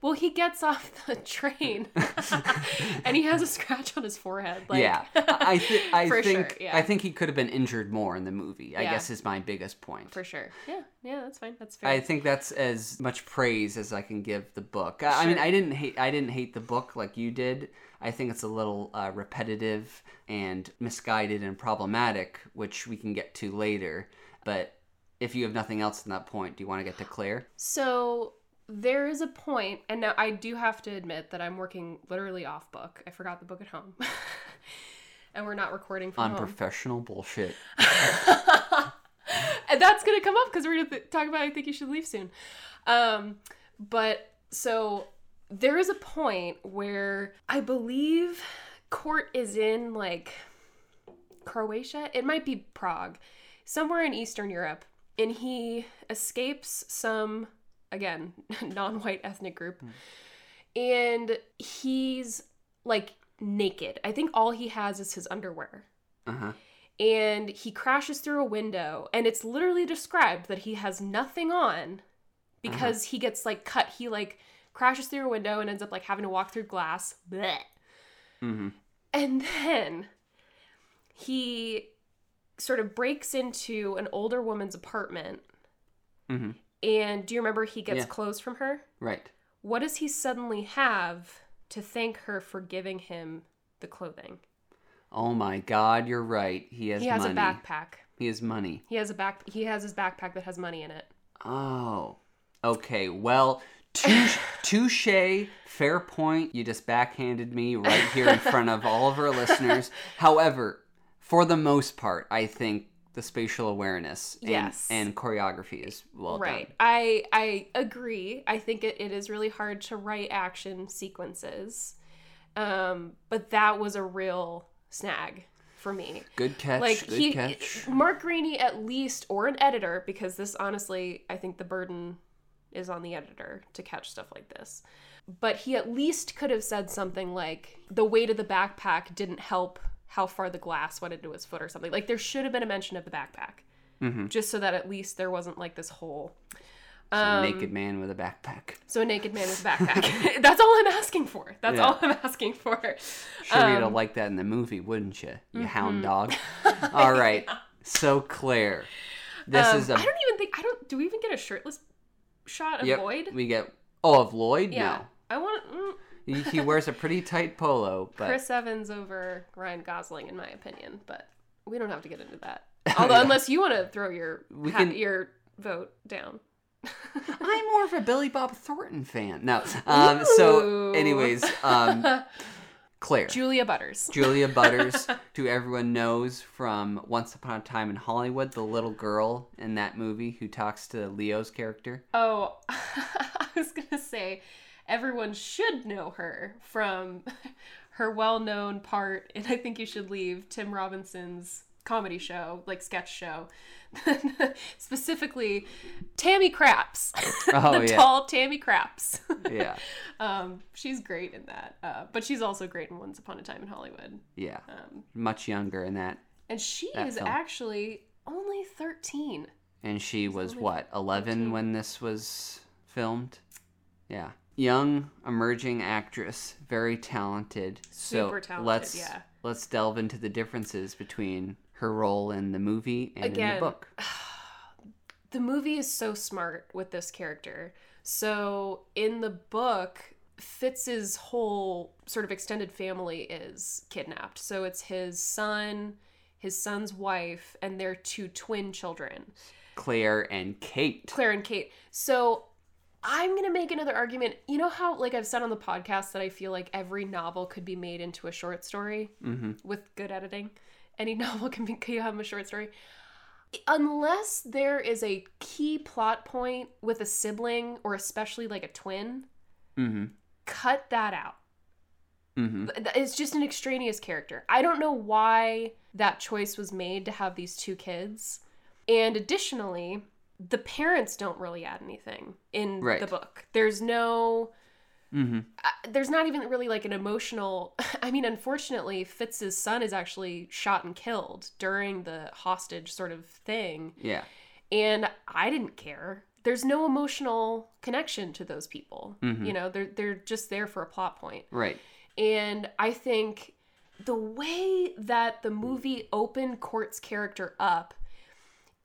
Well, he gets off the train and he has a scratch on his forehead. Like, yeah, I th- I think sure, yeah. I think he could have been injured more in the movie. I Yeah. guess is my biggest point. for sure. Yeah, yeah, that's fine. That's fair. I think that's as much praise as I can give the book. I I mean, I didn't hate I didn't hate the book like you did. I think it's a little uh, repetitive and misguided and problematic, which we can get to later. But if you have nothing else on that point, do you want to get to Claire? So there is a point, and now I do have to admit that I'm working literally off book. I forgot the book at home. and we're not recording from home. Unprofessional bullshit. and that's gonna come up because we're gonna th- talk about I think you should leave soon. Um, but so there is a point where I believe Court is in like Croatia. It might be Prague, somewhere in Eastern Europe, and he escapes some again non-white ethnic group, and he's like naked. I think all he has is his underwear Uh huh. and he crashes through a window and it's literally described that he has nothing on because he gets like cut he like crashes through a window and ends up like having to walk through glass Blech. Mm-hmm. and then he sort of breaks into an older woman's apartment Mm-hmm. And do you remember he gets Yeah. clothes from her Right. what does he suddenly have to thank her for giving him the clothing Oh my God, you're right. He has he has money. a backpack He has money. he has a back he has his backpack that has money in it Oh. Okay. Well, touche, touche. Fair point. You just backhanded me right here in front of all of our listeners. However, for the most part, I think the spatial awareness and, Yes. and choreography is well right done. i i agree i think it, it is really hard to write action sequences um but that was a real snag for me Good catch. like good he catch. mark greaney at least or an editor because this honestly i think the burden is on the editor to catch stuff like this but he at least could have said something like the weight of the backpack didn't help how far the glass went into his foot or something like there should have been a mention of the backpack Mhm. just so that at least there wasn't like this whole So um, naked man with a backpack. so a naked man with a backpack. That's all I'm asking for. That's Yeah. all I'm asking for. Sure, you'd have um, liked that in the movie, wouldn't you? You hound mhm. dog. All right. So Claire, this Um, is a I don't even think I don't. Do we even get a shirtless shot of Yep, Lloyd? We get oh of Lloyd. Yeah. No, I want mm, he, he wears a pretty tight polo, but Chris Evans over Ryan Gosling, in my opinion. But we don't have to get into that. Although, unless you want to throw your We ha- can- your vote down. I'm more of a Billy Bob Thornton fan. No. Um, so, anyways, um, Claire. Julia Butters. Julia Butters, who everyone knows from Once Upon a Time in Hollywood, the little girl in that movie who talks to Leo's character. Oh, I was gonna say everyone should know her from her well-known part in I Think You Should Leave, Tim Robinson's comedy show, like sketch show. Specifically, Tammy Craps. Oh, the yeah. tall Tammy Craps. Yeah, um, she's great in that. Uh, but she's also great in Once Upon a Time in Hollywood. yeah. Um, Much younger in that. and she That is film. actually only 13. And she was what, 11 14. when this was filmed? Yeah. Young, emerging actress, very talented. Super so talented, let's yeah. let's delve into the differences between her role in the movie and in the book. the movie is so smart with this character. So in the book, Fitz's whole sort of extended family is kidnapped. So it's his son, his son's wife, and their two twin children, Claire and Kate. Claire and Kate. So I'm going to make another argument. You know how, like I've said on the podcast, that I feel like every novel could be made into a short story hmm with good editing. Any novel can become a short story. Unless there is a key plot point with a sibling or especially like a twin, hmm cut that out. Mm-hmm. It's just an extraneous character. I don't know why that choice was made to have these two kids. And additionally, the parents don't really add anything in Right. the book. There's no Mm-hmm. uh, there's not even really like an emotional I mean unfortunately Fitz's son is actually shot and killed during the hostage sort of thing Yeah. and I didn't care. There's no emotional connection to those people. Mhm. You know, they're they're just there for a plot point. Right. And I think the way that the movie opened Court's character up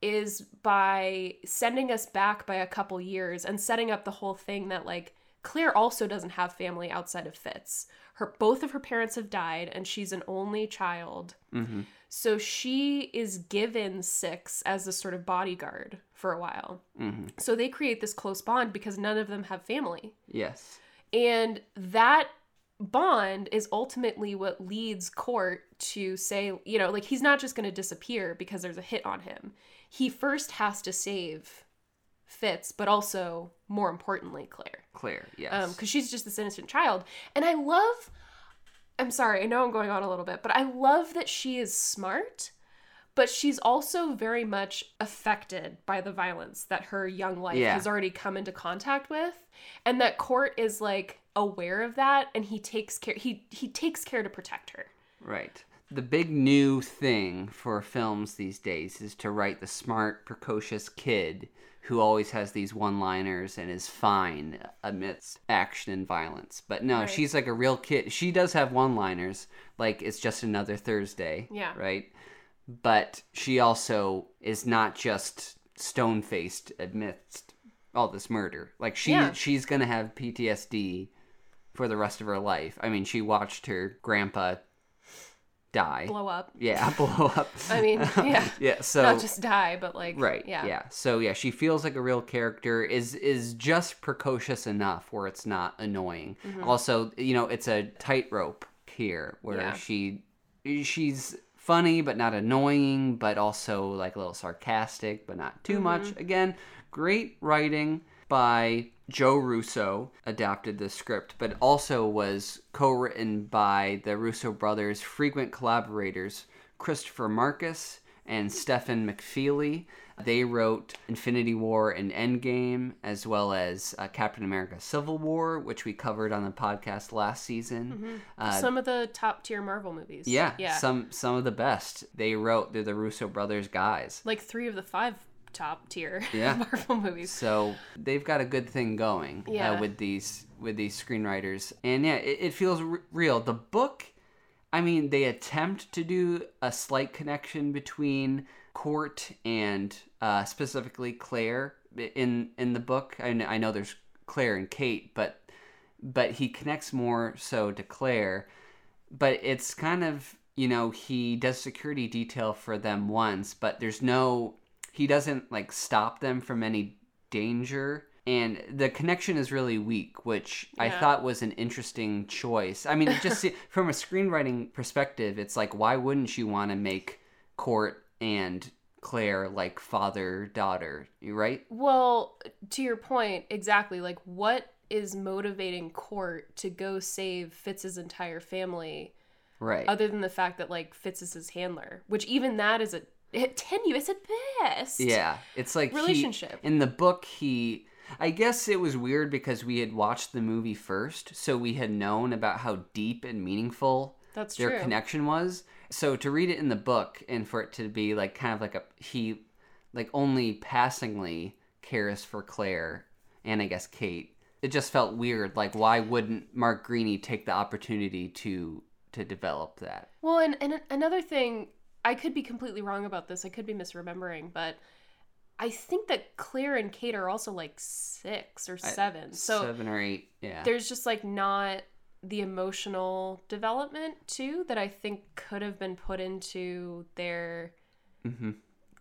is by sending us back by a couple years and setting up the whole thing that like Claire also doesn't have family outside of Fitz. Her both of her parents have died and she's an only child. Mm-hmm. So she is given Six as a sort of bodyguard for a while. Mm-hmm. So they create this close bond because none of them have family. Yes. And that bond is ultimately what leads Court to say, you know, like he's not just going to disappear because there's a hit on him. He first has to save Fitz, but also, more importantly, Claire. Claire. Yes. Um, because she's just this innocent child. And I love, I'm sorry, I know I'm going on a little bit, but I love that she is smart, but she's also very much affected by the violence that her young life Yeah. has already come into contact with. And that Court is like aware of that and he takes care he he takes care to protect her. Right. The big new thing for films these days is to write the smart, precocious kid who always has these one liners and is fine amidst action and violence. But no, Right. she's like a real kid. She does have one liners, like it's just another Thursday. Yeah. Right? But she also is not just stone faced amidst all this murder. Like she Yeah. she's gonna have PTSD for the rest of her life. I mean, she watched her grandpa die. Blow up. Yeah, blow up. I mean, yeah. yeah. So Not just die, but like right. yeah. Yeah. So yeah, she feels like a real character. Is is just precocious enough where it's not annoying. Mm-hmm. Also, you know, it's a tightrope here where Yeah. she she's funny but not annoying, but also like a little sarcastic but not too mm-hmm. much. Again, great writing by Joe Russo adapted the script, but also was co-written by the Russo brothers' frequent collaborators, Christopher Markus and Stephen McFeely. They wrote Infinity War and Endgame, as well as uh, Captain America Civil War, which we covered on the podcast last season. Uh, Some of the top tier Marvel movies. yeah, Yeah. some some of the best. They wrote. They're the Russo brothers guys. like three of the five top tier Yeah. Marvel movies. So they've got a good thing going Yeah. uh, with these with these screenwriters, and yeah, it, it feels r- real. The book, I mean, they attempt to do a slight connection between Court and uh, specifically Claire in in the book. I, kn- I know there's Claire and Kate, but but he connects more so to Claire. But it's kind of you know he does security detail for them once, but there's no he doesn't like stop them from any danger. And the connection is really weak which i thought was an interesting choice. I mean just from a screenwriting perspective it's like why wouldn't you want to make court and claire like father daughter you right? Well, to your point, exactly. Like, what is motivating Court to go save Fitz's entire family, right. other than the fact that like Fitz is his handler, which even that is a tenuous at best. yeah it's like he- Relationship. in the book he i guess it was weird because we had watched the movie first so we had known about how deep and meaningful that's their true. connection was. So to read it in the book and for it to be like kind of like a he like only passingly cares for Claire and I guess Kate. It just felt weird. Like why wouldn't Mark Greaney take the opportunity to to develop that? Well, and and another thing, I could be completely wrong about this. I could be misremembering, but I think that Claire and Kate are also like six or seven. so seven or eight. Yeah. there's just like not the emotional development too that I think could have been put into their hmm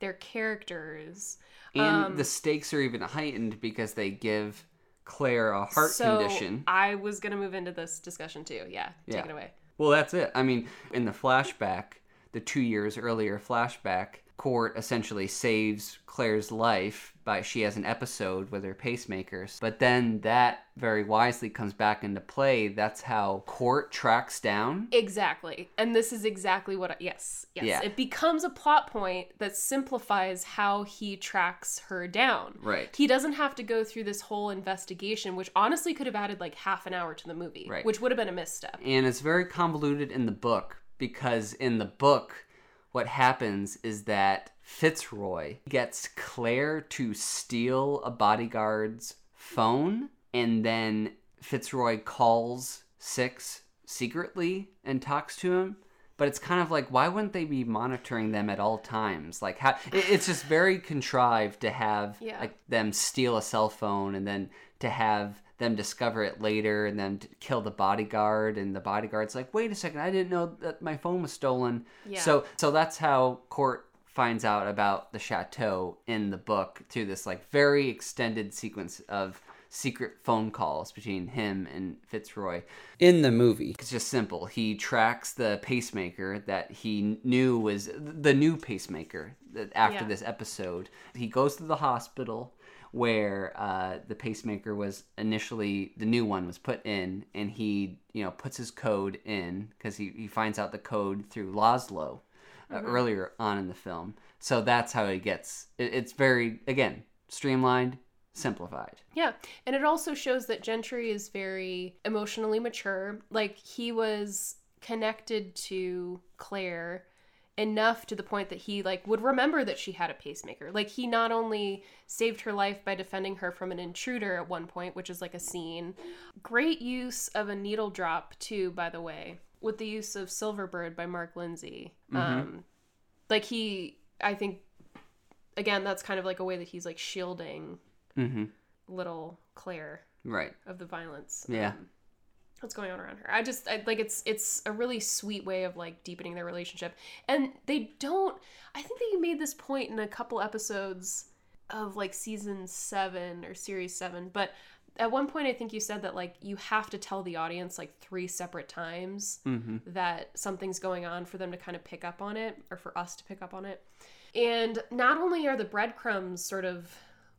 their characters. And Um, the stakes are even heightened because they give Claire a heart so condition. I was gonna move into this discussion too. Yeah, take Yeah. it away. Well, that's it. I mean, in the flashback, the two years earlier flashback, Court essentially saves Claire's life by she has an episode with her pacemakers. But then that very wisely comes back into play. That's how Court tracks down. Exactly. And this is exactly what I, yes, yes. Yeah. It becomes a plot point that simplifies how he tracks her down. Right. He doesn't have to go through this whole investigation, which honestly could have added like half an hour to the movie, Right. which would have been a misstep. And it's very convoluted in the book because in the book, what happens is that Fitzroy gets Claire to steal a bodyguard's phone, and then Fitzroy calls Six secretly and talks to him. But it's kind of like, why wouldn't they be monitoring them at all times? Like, how it's just very contrived to have Yeah. like them steal a cell phone and then to have them discover it later and then kill the bodyguard and the bodyguard's like wait a second i didn't know that my phone was stolen. Yeah. so so that's how court finds out about the chateau in the book through this like very extended sequence of secret phone calls between him and fitzroy. In the movie. It's just simple. He tracks the pacemaker that he knew was the new pacemaker after Yeah. this episode. He goes to the hospital where uh, the pacemaker was initially the new one was put in and he you know puts his code in because he, he finds out the code through Laszlo uh, earlier on in the film so that's how he gets it, it's very again streamlined simplified Yeah. And it also shows that Gentry is very emotionally mature. Like he was connected to Claire enough to the point that he like would remember that she had a pacemaker. Like he not only saved her life by defending her from an intruder at one point, which is like a scene. Great use of a needle drop too, by the way, with the use of Silverbird by Mark Lindsay. Um like he I think again that's kind of like a way that he's like shielding mm-hmm little Claire right of the violence. Yeah. um, what's going on around her? I just I, like it's it's a really sweet way of like deepening their relationship, and they don't. I think that you made this point in a couple episodes of like season seven or series seven, but at one point I think you said that like you have to tell the audience like three separate times mm-hmm that something's going on for them to kind of pick up on it or for us to pick up on it. And not only are the breadcrumbs sort of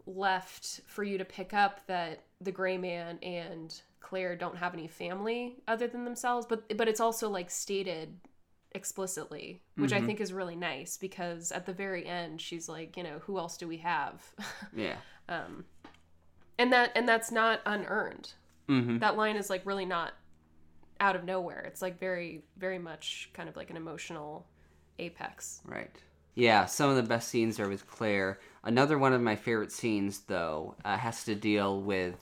left for you to pick up that the gray man and Claire don't have any family other than themselves, but but it's also like stated explicitly, which I Mhm. think is really nice because at the very end she's like, you know, who else do we have? yeah um and that and that's not unearned mm-hmm that line is like really not out of nowhere. It's like very, very much kind of like an emotional apex. Right. Yeah, some of the best scenes are with Claire. Another one of my favorite scenes, though, uh, has to deal with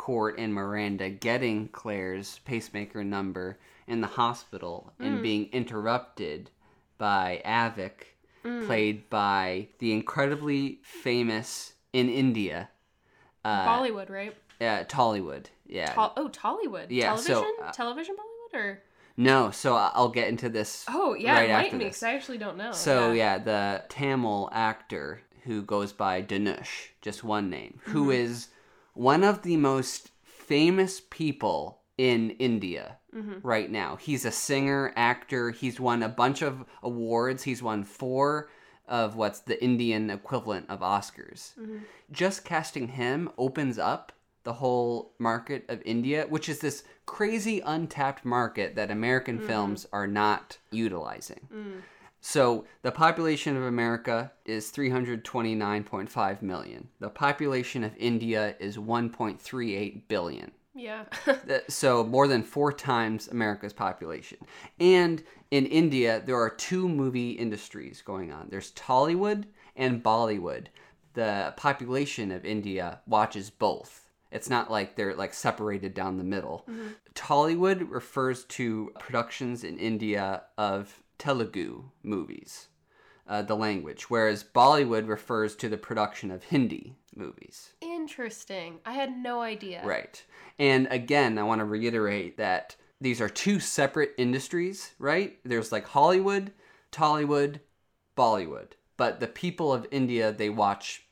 Court and Miranda getting Claire's pacemaker number in the hospital and being interrupted by Avik, played by the incredibly famous in India, uh, Bollywood, right? uh, Tollywood. Yeah. Tol- oh, Tollywood. Yeah, so, Television? uh, Television Bollywood? Or. no, so I'll get into this. Oh, yeah, right enlighten me because I actually don't know. So yeah. the Tamil actor who goes by Dhanush, just one name, who is one of the most famous people in India mm-hmm. right now. He's a singer, actor. He's won a bunch of awards. He's won four of what's the Indian equivalent of Oscars. Mm-hmm. Just casting him opens up the whole market of India, which is this crazy untapped market that American mm-hmm. films are not utilizing. Mm. So the population of America is 329.5 million. The population of India is 1.38 billion. Yeah. So more than four times America's population. And in India, there are two movie industries going on. There's Tollywood and Bollywood. The population of India watches both. It's not like they're like separated down the middle. Mm-hmm. Tollywood refers to productions in India of Telugu movies, uh, the language, whereas Bollywood refers to the production of Hindi movies. Interesting. I had no idea. Right. And again, I want to reiterate that these are two separate industries, right? There's like Hollywood, Tollywood, Bollywood. But the people of India, they watch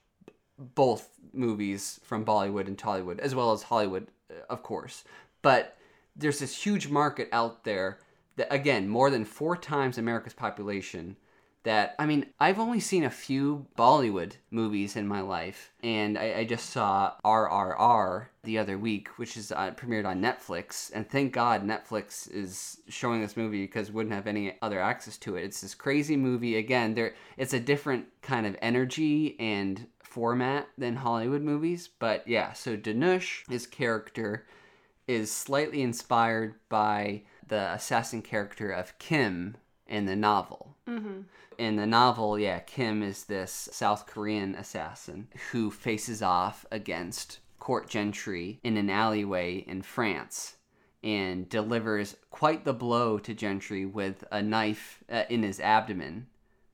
both movies from Bollywood and Tollywood, as well as Hollywood, uh, of course. But there's this huge market out there that, again, more than four times America's population that I mean, I've only seen a few Bollywood movies in my life, and I, I just saw RRR the other week, which is uh, premiered on Netflix. And thank God Netflix is showing this movie because wouldn't have any other access to it. It's this crazy movie. Again, there it's a different kind of energy and format than Hollywood movies, but yeah. So Dhanush, his character, is slightly inspired by the assassin character of Kim in the novel. Mm-hmm. In the novel, yeah, Kim is this South Korean assassin who faces off against court gentry in an alleyway in France and delivers quite the blow to Gentry with a knife uh, in his abdomen.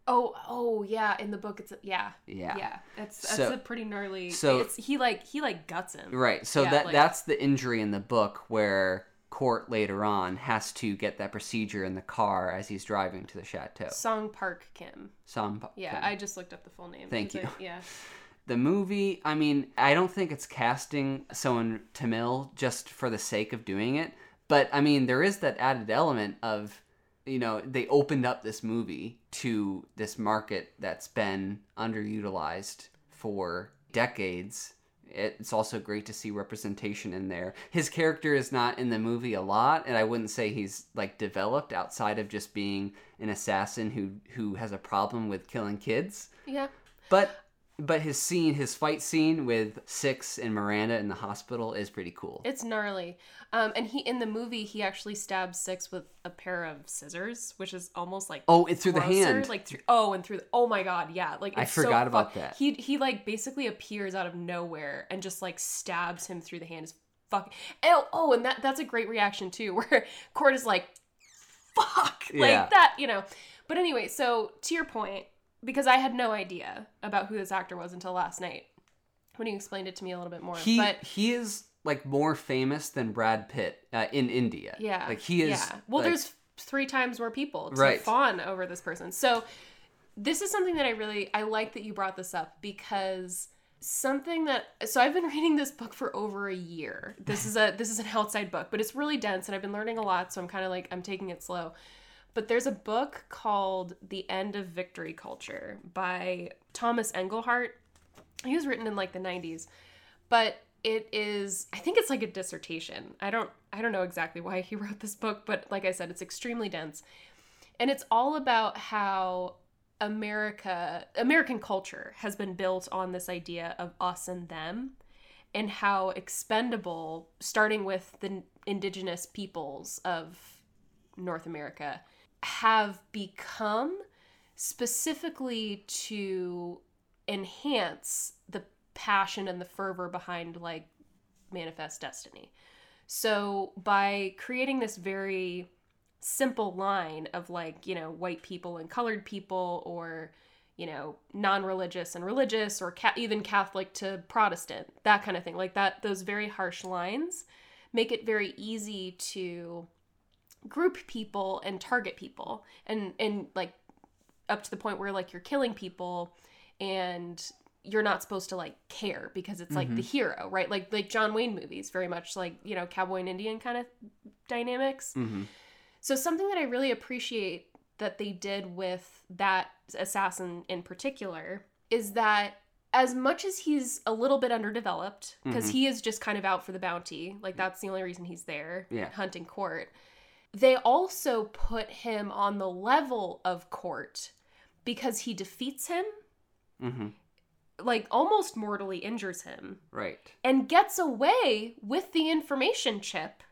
Oh, oh yeah. In the book, it's yeah, Yeah. yeah. That's that's So- a pretty gnarly. so- it's, he like he like guts him. Right. So Yeah, that like- that's the injury in the book where Court later on has to get that procedure in the car as he's driving to the chateau. Song Park Kim. Song Park. Yeah, I just looked up the full name. Thank you. yeah. the movie, I mean, I don't think it's casting someone Tamil just for the sake of doing it. But I mean, there is that added element of, you know, they opened up this movie to this market that's been underutilized for decades. It's also great to see representation in there. His character is not in the movie a lot, and I wouldn't say he's like developed outside of just being an assassin who who has a problem with killing kids. Yeah. But but his scene, his fight scene with Six and Miranda in the hospital is pretty cool. It's gnarly. Um, and he in the movie he actually stabs Six with a pair of scissors, which is almost like Oh, it's through the hand. like through, oh, and through the, oh my god, yeah, like I it's so forgot about that. He he like basically appears out of nowhere and just like stabs him through the hand. Is fuck. Oh, oh, and that that's a great reaction too, where Court is like, fuck, like Yeah. that, you know. But anyway, so to your point, because I had no idea about who this actor was until last night when you explained it to me a little bit more. he but he is like more famous than Brad Pitt uh, in India. Yeah. like he is. Yeah. Well, like- there's three times more people to Right. fawn over this person. So this is something that I really I like that you brought this up because something that so I've been reading this book for over a year. This is a this is an outside book, but it's really dense and I've been learning a lot, so I'm kind of like I'm taking it slow. But there's a book called The End of Victory Culture by Thomas Engelhardt. He was written in like the 90s. But it is I think it's like a dissertation. I don't I don't know exactly why he wrote this book, but like I said, it's extremely dense. And it's all about how America American culture has been built on this idea of us and them and how expendable starting with the indigenous peoples of North America have become specifically to enhance the passion and the fervor behind like manifest destiny. So by creating this very simple line of like, you know, white people and colored people or you know, non-religious and religious or ca- even Catholic to Protestant, that kind of thing. Like that those very harsh lines make it very easy to group people and target people and and like up to the point where like you're killing people and you're not supposed to like care because it's like the hero right like like john wayne movies very much like you know cowboy and indian kind of dynamics Mhm. so something that i really appreciate that they did with that assassin in particular is that as much as he's a little bit underdeveloped because Mhm. he is just kind of out for the bounty like that's the only reason he's there Yeah. hunting court they also put him on the level of court because he defeats him Mhm. like almost mortally injures him Right. and gets away with the information chip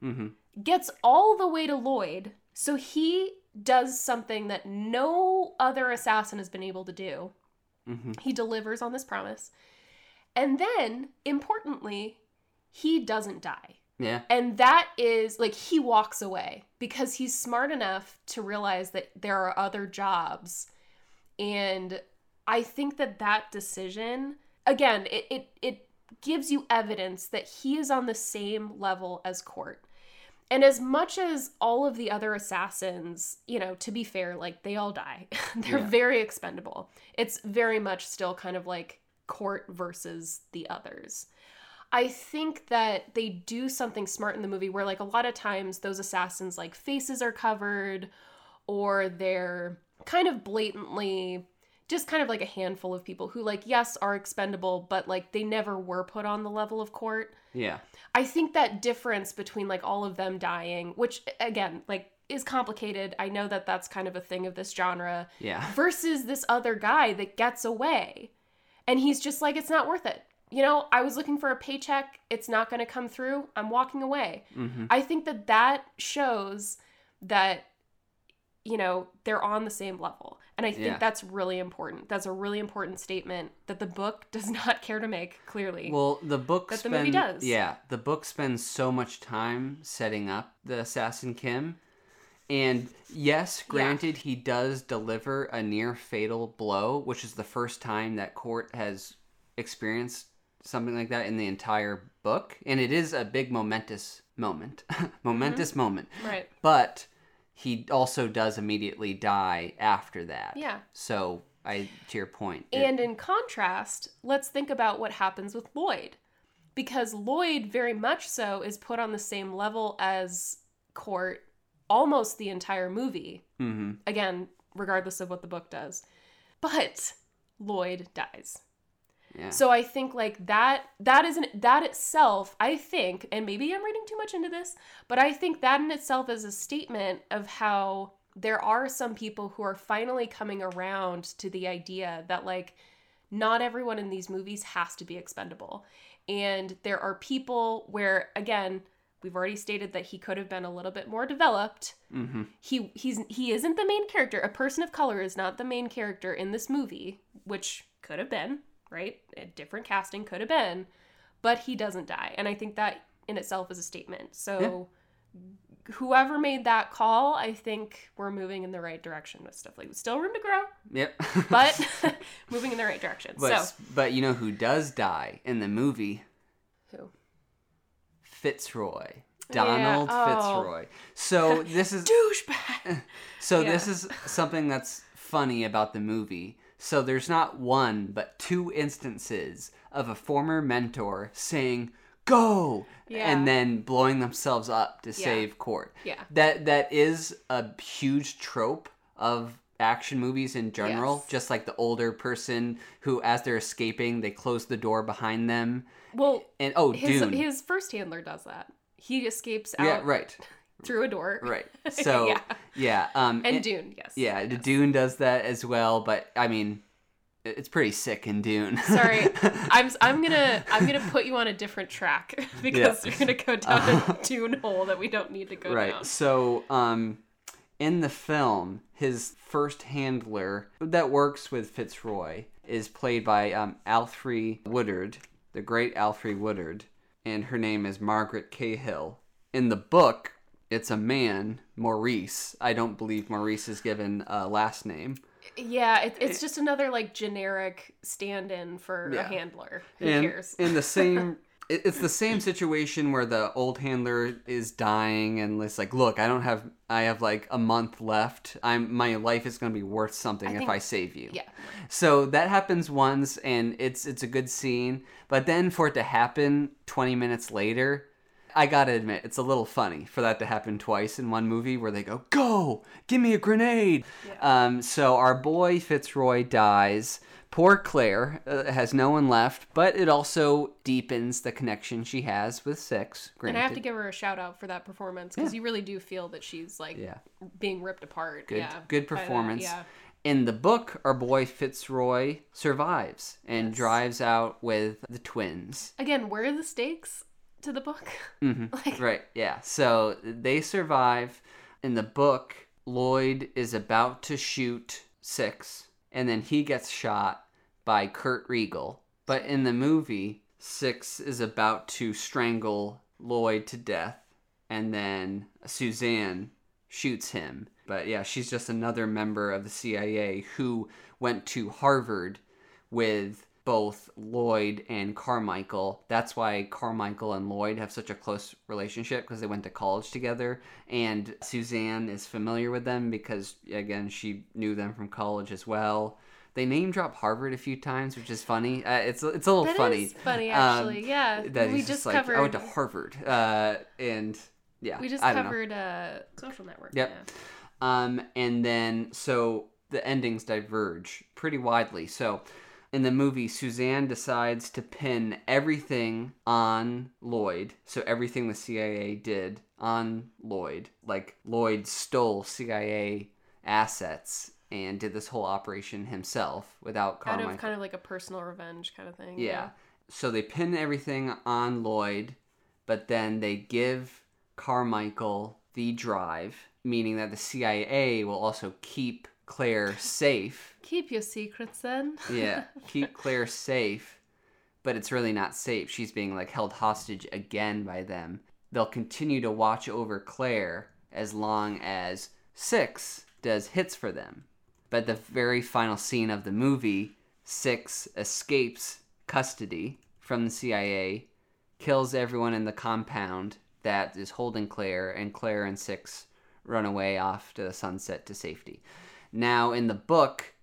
Mhm. gets all the way to Lloyd so he does something that no other assassin has been able to do Mhm. he delivers on this promise and then importantly he doesn't die Yeah. and that is like he walks away because he's smart enough to realize that there are other jobs. And I think that that decision, again, it, it, it gives you evidence that he is on the same level as Court. And as much as all of the other assassins, you know, to be fair, like they all die, they're Yeah. very expendable. It's very much still kind of like Court versus the others. I think that they do something smart in the movie where, like, a lot of times those assassins, like, faces are covered or they're kind of blatantly just kind of like a handful of people who like yes are expendable but like they never were put on the level of court Yeah. i think that difference between like all of them dying which again like is complicated i know that that's kind of a thing of this genre Yeah. versus this other guy that gets away and he's just like it's not worth it you know i was looking for a paycheck it's not going to come through i'm walking away hmm i think that that shows that you know they're on the same level and i think Yeah. that's really important that's a really important statement that the book does not care to make clearly Well, the book That the movie does. Yeah, the book spends so much time setting up the assassin Kim. And yes, granted, he does deliver a near fatal blow, which is the first time that Court has experienced something like that in the entire book. And it is a big momentous moment. momentous moment. right But he also does immediately die after that. yeah So, I to your point. it- And in contrast, let's think about what happens with Lloyd. Because Lloyd, very much so, is put on the same level as Court almost the entire movie. Mhm. Again, regardless of what the book does. But Lloyd dies. Yeah. So I think like that that isn't that itself, I think, and maybe I'm reading too much into this, but I think that in itself is a statement of how there are some people who are finally coming around to the idea that like not everyone in these movies has to be expendable. And there are people where again, we've already stated that he could have been a little bit more developed Mhm. he he's he isn't the main character. A person of color is not the main character in this movie, which could have been, right? A different casting could have been, but he doesn't die. And I think that in itself is a statement. So whoever made that call, I think we're moving in the right direction with stuff like still room to grow, Yep. but moving in the right direction. but so but you know who does die in the movie? who? Fitzroy. Yeah, Donald oh. Fitzroy. So this is Douchebag. so yeah. this is something that's funny about the movie. So there's not one but two instances of a former mentor saying go Yeah. and then blowing themselves up to Yeah. save court. Yeah. That that is a huge trope of action movies in general, Yes. just like the older person who as they're escaping, they close the door behind them. Well, And oh, his Dune. his first handler does that. He escapes out yeah, right. Through a door. Right. So Yeah. yeah, um And it- Dune, yes. Yeah, the yes. Dune does that as well, but I mean, it's pretty sick in Dune. Sorry, I'm I'm gonna I'm gonna put you on a different track because Yeah. you're gonna go down a Dune hole that we don't need to go right. down. So, um, in the film, his first handler that works with Fitzroy is played by um, Alfre Woodard, the great Alfre Woodard, and her name is Margaret Cahill. In the book, it's a man, Maurice. I don't believe Maurice is given a last name. Yeah, it, it's eh. just another like generic stand-in for Yeah. a handler. Who and cares? in the same it's the same situation where the old handler is dying and it's like look i don't have i have like a month left i'm my life is going to be worth something I if think- i save you yeah, so that happens once and it's it's a good scene but then for it to happen 20 minutes later I gotta admit, it's a little funny for that to happen twice in one movie where they go, Go! Give me a grenade! Um, so our boy Fitzroy dies. Poor Claire uh, has no one left, but it also deepens the connection she has with Six. and I have to give her a shout out for that performance because you really do feel that she's like Yeah. being ripped apart. Good, yeah, good performance. yeah. In the book, our boy Fitzroy survives and Yes. drives out with the twins. Again, where are the stakes to the book? Mm-hmm. Like, Right, yeah. So they survive. In the book, Lloyd is about to shoot Six, and then he gets shot by Kurt Riegel. But in the movie, Six is about to strangle Lloyd to death, and then Suzanne shoots him. But yeah, she's just another member of the CIA who went to Harvard with both Lloyd and Carmichael. That's why Carmichael and Lloyd have such a close relationship because they went to college together. And Suzanne is familiar with them because, again, she knew them from college as well. They name drop Harvard a few times, which is funny. Uh, it's it's a little That funny. is funny, um, actually. yeah, that we just like, covered. I went to Harvard, uh, and yeah, we just I don't know. covered uh, social network. Yep. yeah. Um, and then so the endings diverge pretty widely. So in the movie, Suzanne decides to pin everything on Lloyd. So everything the CIA did on Lloyd. Like Lloyd stole CIA assets and did this whole operation himself without Kind Carmichael. of, kind of like a personal revenge kind of thing. Yeah. So they pin everything on Lloyd, but then they give Carmichael the drive, meaning that the CIA will also keep Claire safe. Keep your secrets then. Yeah, keep Claire safe, but it's really not safe. She's being like held hostage again by them. They'll continue to watch over Claire as long as Six does hits for them. But the very final scene of the movie, Six escapes custody from the CIA, kills everyone in the compound that is holding Claire, and Claire and Six run away off to the sunset to safety. Now, in the book,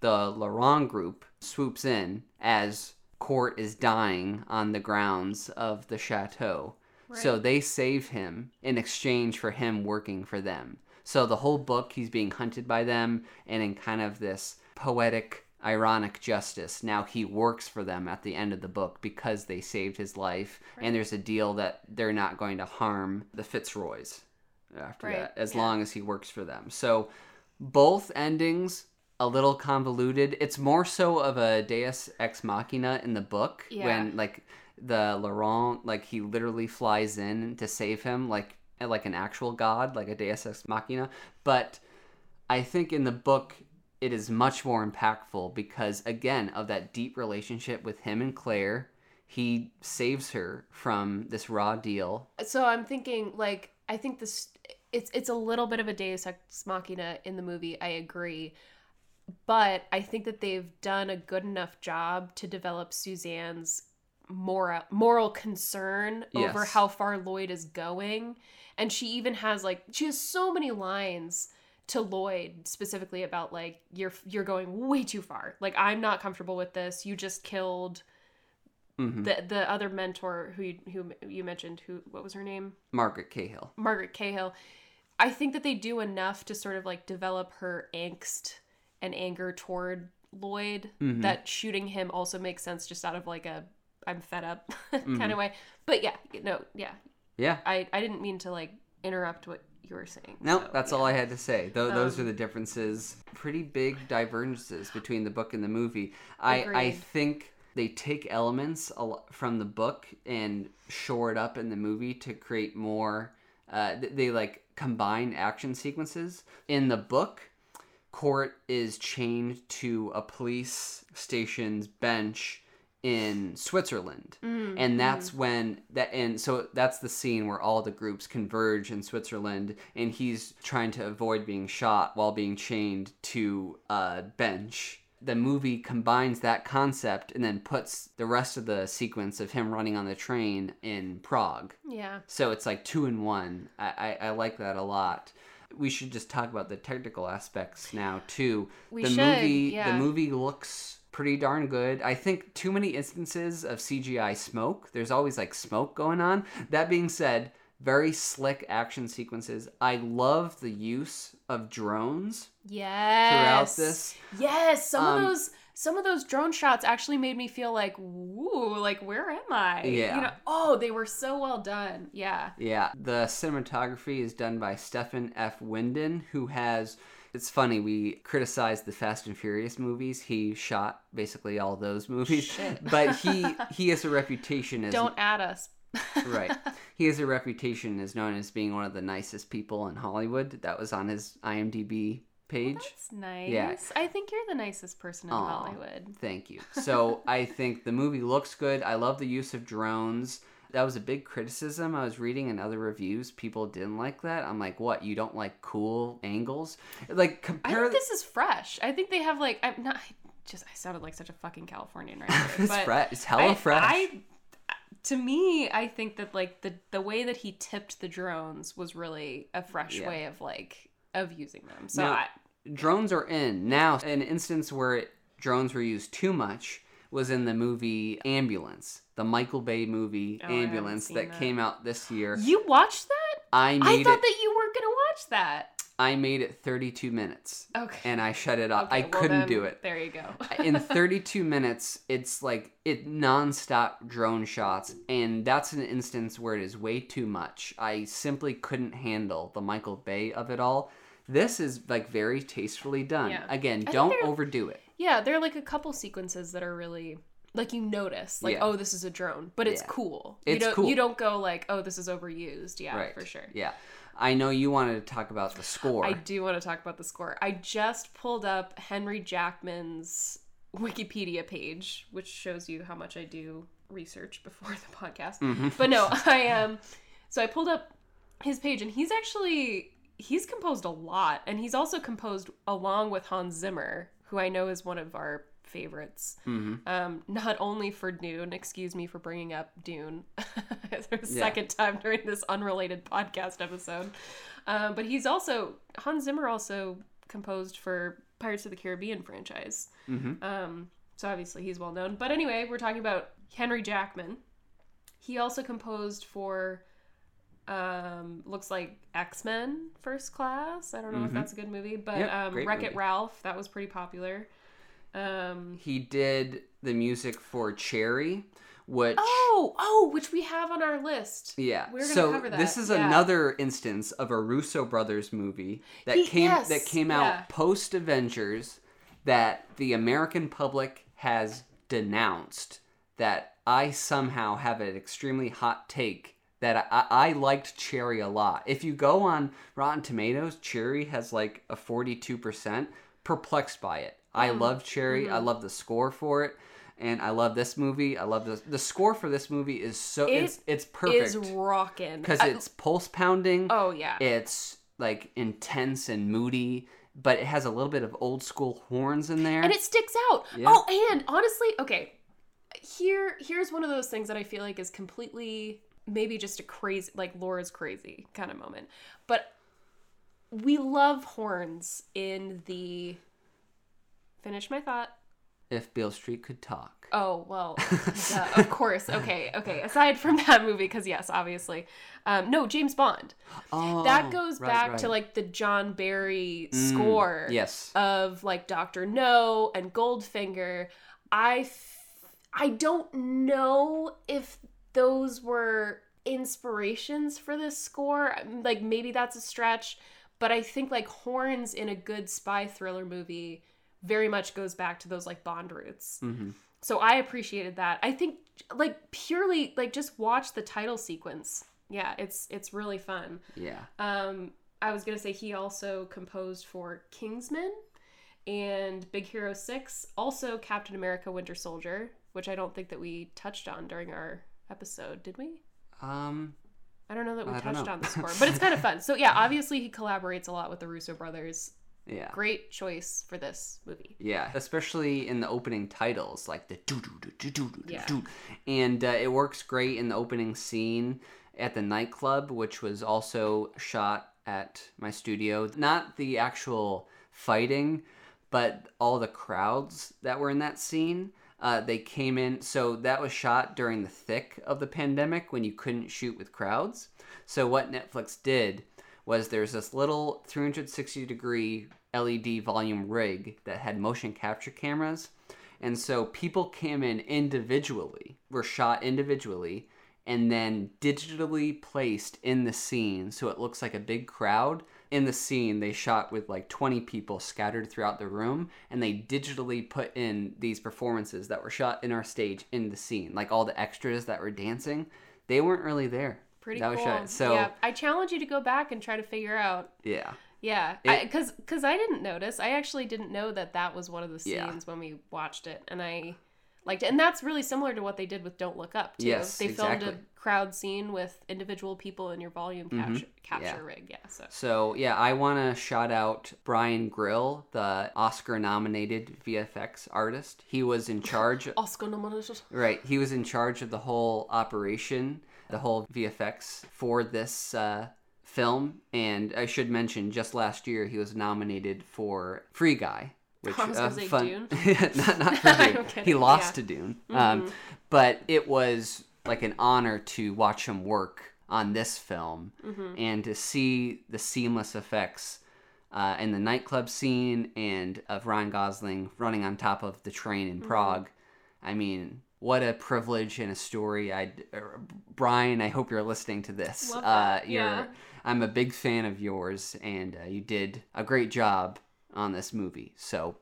the Laurent group swoops in as Court is dying on the grounds of the chateau. So they save him in exchange for him working for them. So the whole book, he's being hunted by them, and in kind of this poetic, ironic justice, now he works for them at the end of the book because they saved his life. And there's a deal that they're not going to harm the Fitzroys after Right, that, as yeah. long as he works for them. So both endings a little convoluted. It's more so of a Deus ex machina in the book Yeah. when like the Laurent like he literally flies in to save him like like an actual god like a Deus ex machina. But I think in the book it is much more impactful because again of that deep relationship with him and Claire. He saves her from this raw deal. So I'm thinking, like, I think this it's it's a little bit of a Deus ex machina in the movie. I agree, but I think that they've done a good enough job to develop Suzanne's moral moral concern over Yes. how far Lloyd is going, and she even has like she has so many lines to Lloyd specifically about like you're you're going way too far. Like I'm not comfortable with this. You just killed Mhm. the the other mentor who you, who you mentioned. Who what was her name? Margaret Cahill. Margaret Cahill. I think that they do enough to sort of like develop her angst and anger toward Lloyd Mhm. that shooting him also makes sense just out of like a I'm fed up kind Mhm. of way. But yeah, no, yeah. Yeah. I I didn't mean to like interrupt what you were saying. No, so, that's yeah. all I had to say. Th- those Um, are the differences. Pretty big divergences between the book and the movie. I, I think they take elements from the book and shore it up in the movie to create more. Uh, they like combine action sequences. In the book, Court is chained to a police station's bench in Switzerland Mm, and that's when that and so that's the scene where all the groups converge in Switzerland and he's trying to avoid being shot while being chained to a bench the movie combines that concept and then puts the rest of the sequence of him running on the train in Prague. Yeah. so it's like two in one. I, I, I like that a lot. We should just talk about the technical aspects now too. We the should, movie yeah. the movie looks pretty darn good. I think too many instances of cgi smoke. There's always like smoke going on. That being said very slick action sequences i love the use of drones Yes. throughout this Yes, some Um, of those some of those drone shots actually made me feel like, woo, like where am I? Yeah. You know, oh, they were so well done. Yeah. Yeah, the cinematography is done by Stefan F. Windon, who has. It's funny, we criticized the Fast and Furious movies. He shot basically all those movies. Shit. But he he has a reputation as Don't add us. Right. He has a reputation as known as being one of the nicest people in Hollywood. That was on his IMDb page. That's nice. Yeah. I think you're the nicest person in Aw. Hollywood. Thank you. So I think the movie looks good. I love the use of drones. That was a big criticism I was reading in other reviews. People didn't like that. I'm like, what? You don't like cool angles? Like I compare. think this is fresh. I think they have like I'm not I just I sounded like such a fucking Californian right there. it's fresh. It's hella I- fresh. I, to me, I think that like the the way that he tipped the drones was really a fresh Yeah. way of like of using them. So Now- I, drones are in now. An instance where drones were used too much was in the movie Ambulance, the Michael Bay movie Oh, Ambulance that, that. came out this year. you watched that? I I thought it. that you weren't gonna watch that. I made it 32 minutes. Okay. And I shut it off. Okay, I well couldn't then, do it. There you go. in 32 minutes, it's like it nonstop drone shots, and that's an instance where it is way too much. I simply couldn't handle the Michael Bay of it all. This is like very tastefully done. Yeah. Again, think don't overdo it. yeah, there are like a couple sequences that are really like you notice, like Yeah. oh, this is a drone, but it's Yeah. cool. It's you don't, cool. You don't go like oh, this is overused. Yeah, right. for sure. Yeah. I know you wanted to talk about the score. I do want to talk about the score. I just pulled up Henry Jackman's Wikipedia page, which shows you how much I do research before the podcast. Mm-hmm. But no, I um so I pulled up his page and he's actually he's composed a lot and he's also composed along with Hans Zimmer, who I know is one of our favorites. Mm-hmm. Um, not only for Dune, excuse me for bringing up Dune for the Yeah. second time during this unrelated podcast episode. Um, but he's also Hans Zimmer also composed for Pirates of the Caribbean franchise. Mhm. Um, so obviously he's well known. But anyway, we're talking about Henry Jackman. He also composed for um, looks like X Men First Class. I don't know if Mhm. that's a good movie, but Yep, um, Wreck It. Ralph that was pretty popular. Um, He did the music for Cherry, which oh, oh, which we have on our list. Yeah. We're gonna so cover that, this is yeah. another instance of a Russo brothers movie that He- came yes, that came yeah. out post Avengers that the American public has denounced that I somehow have an extremely hot take that I, I liked Cherry a lot. If you go on Rotten Tomatoes, Cherry has like a 42%. Perplexed by it. I Mm. love Cherry. Mm-hmm. I love the score for it. And I love this movie. I love the the score for this movie is so It it's it's perfect It's rocking because it's pulse pounding. oh yeah. It's like intense and moody, but it has a little bit of old school horns in there. and it sticks out. Yeah. Oh, and honestly, okay, here here's one of those things that I feel like is completely maybe just a crazy like Laura's crazy kind of moment, but we love horns in the. Finish my thought. if Beale Street could talk. Oh well, duh, of course. Okay, okay. Aside from that movie, because yes, obviously, um, no James Bond. Oh, that goes right, back right. to like the John Barry Mm, score. Yes. of like Doctor No and Goldfinger. I f- I don't know if those were inspirations for this score. Like maybe that's a stretch, but I think like horns in a good spy thriller movie very much goes back to those like Bond roots. hmm So I appreciated that. I think like purely like just watch the title sequence. Yeah, it's it's really fun. Yeah. Um, I was gonna say he also composed for Kingsman and Big Hero Six, also Captain America: Winter Soldier, which I don't think that we touched on during our episode, did we? Um. I don't know that we I touched on the score, but it's kind of fun. So yeah, obviously he collaborates a lot with the Russo brothers. Yeah. Great choice for this movie. Yeah, especially in the opening titles, like the doo doo doo doo doo doo Yeah. doo, and uh, it works great in the opening scene at the nightclub, which was also shot at my studio. Not the actual fighting, but all the crowds that were in that scene. Uh, they came in, so that was shot during the thick of the pandemic when you couldn't shoot with crowds. So what Netflix did was there's this little 360 degree LED volume rig that had motion capture cameras. And so people came in individually, were shot individually, and then digitally placed in the scene so it looks like a big crowd. In the scene, they shot with like 20 people scattered throughout the room, and they digitally put in these performances that were shot in our stage in the scene. Like all the extras that were dancing, they weren't really there. Pretty that was cool. shot. So, yeah, I challenge you to go back and try to figure out yeah. Yeah, because because I, didn't notice. I actually didn't know that that was one of the scenes Yeah. when we watched it, and I liked it. And that's really similar to what they did with Don't Look Up. Too. Yes, they filmed exactly. a crowd scene with individual people in your volume capture capture yeah. rig. Yeah, so So yeah, I want to shout out Bryan Grill, the Oscar-nominated VFX artist. He was in charge. Oscar nominated. right, he was in charge of the whole operation, the whole VFX for this uh, film. And I should mention, just last year he was nominated for Free Guy. Which, uh, fun- Dune. not, not for Dune. He lost yeah. Mm-hmm. to Dune. Um, but it was like an honor to watch him work on this film Mm-hmm. and to see the seamless effects uh, and the nightclub scene and of Ryan Gosling running on top of the train in Prague. I mean, what a privilege and a story. I, uh, Bryan, I hope you're listening to this. Uh, you're, yeah. I'm a big fan of yours, and uh, you did a great job on this movie. So.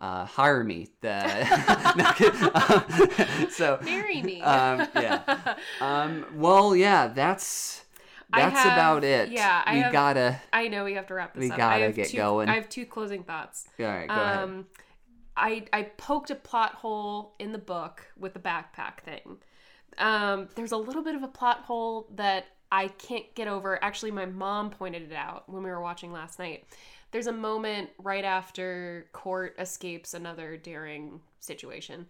Uh, hire me. The so Marry me. um, yeah. Um, well, yeah, that's that's have- about it. yeah, I we have- gotta. I know we have to wrap this We up. gotta I have get two, going. I have two closing thoughts. All right, go ahead. Um, I I poked a plot hole in the book with the backpack thing. Um, there's a little bit of a plot hole that I can't get over. Actually, my mom pointed it out when we were watching last night. There's a moment right after Court escapes another daring situation,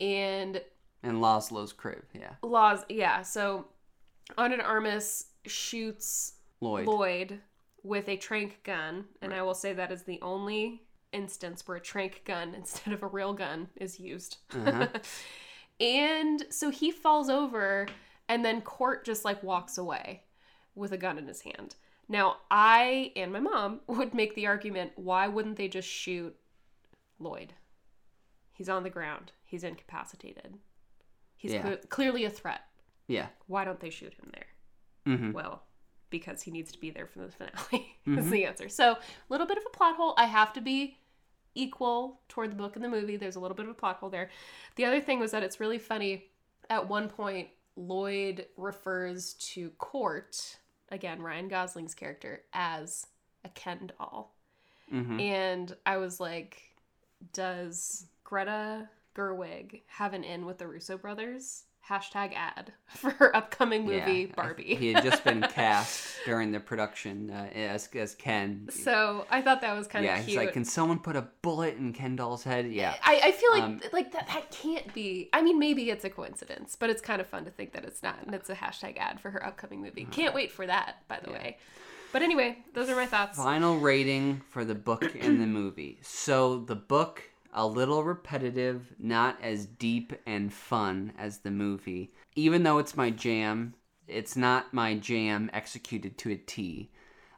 and And Laszlo's crib, yeah. Laws, yeah. So, Ana Armas shoots Lloyd. Lloyd with a trank gun, and I will say that is the only instance where a trank gun instead of a real gun is used. Uh-huh. and so he falls over, and then Court just like walks away with a gun in his hand. Now, I and my mom would make the argument why wouldn't they just shoot Lloyd? He's on the ground, he's incapacitated, he's Yeah. cle- clearly a threat. Yeah. Why don't they shoot him there? hmm Well, because he needs to be there for the finale. is the answer. So, a little bit of a plot hole. I have to be equal toward the book and the movie. There's a little bit of a plot hole there. The other thing was that it's really funny. At one point, Lloyd refers to Court, again, Ryan Gosling's character, as a Ken doll. hmm And I was like, does Greta Gerwig have an in with the Russo brothers? Hashtag ad for her upcoming movie Yeah, Barbie. He had just been cast during the production uh, as as Ken. So I thought that was kind of yeah, cute. he's like, can someone put a bullet in Ken doll's head? Yeah. I, I feel like Um, like that that can't be. I mean, maybe it's a coincidence, but it's kind of fun to think that it's not, and it's a hashtag ad for her upcoming movie. Can't wait for that, by the Yeah. way. But anyway, those are my thoughts. Final rating for the book and the movie. So the book a little repetitive, not as deep and fun as the movie. Even though it's my jam, it's not my jam executed to a T.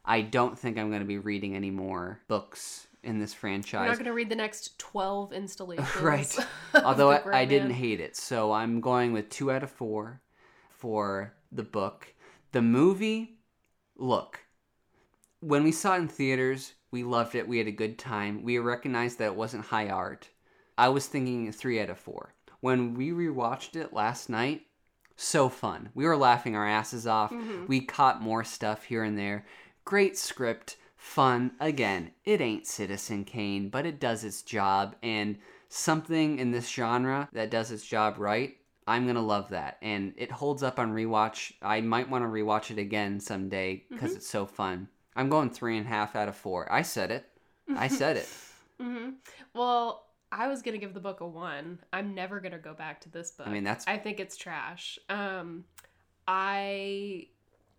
I don't think I'm going to be reading any more books in this franchise. Franchise. not going to read the next twelve installations. right. Although I, I didn't hate it, so I'm going with two out of four for the book. The movie, look, when we saw it in theaters, we loved it. We had a good time. We recognized that it wasn't high art. I was thinking three out of four. When we rewatched it last night, so fun. We were laughing our asses off. Mm-hmm. We caught more stuff here and there. Great script, fun. Again, it ain't Citizen Kane, but it does its job. And something in this genre that does its job right, I'm gonna love that. And it holds up on rewatch. I might want to rewatch it again someday because Mm-hmm. it's so fun. I'm going three and a half out of four. I said it. I said it. hmm Well, I was gonna give the book a one. I'm never gonna go back to this book. I mean, that's I think it's trash. Um, I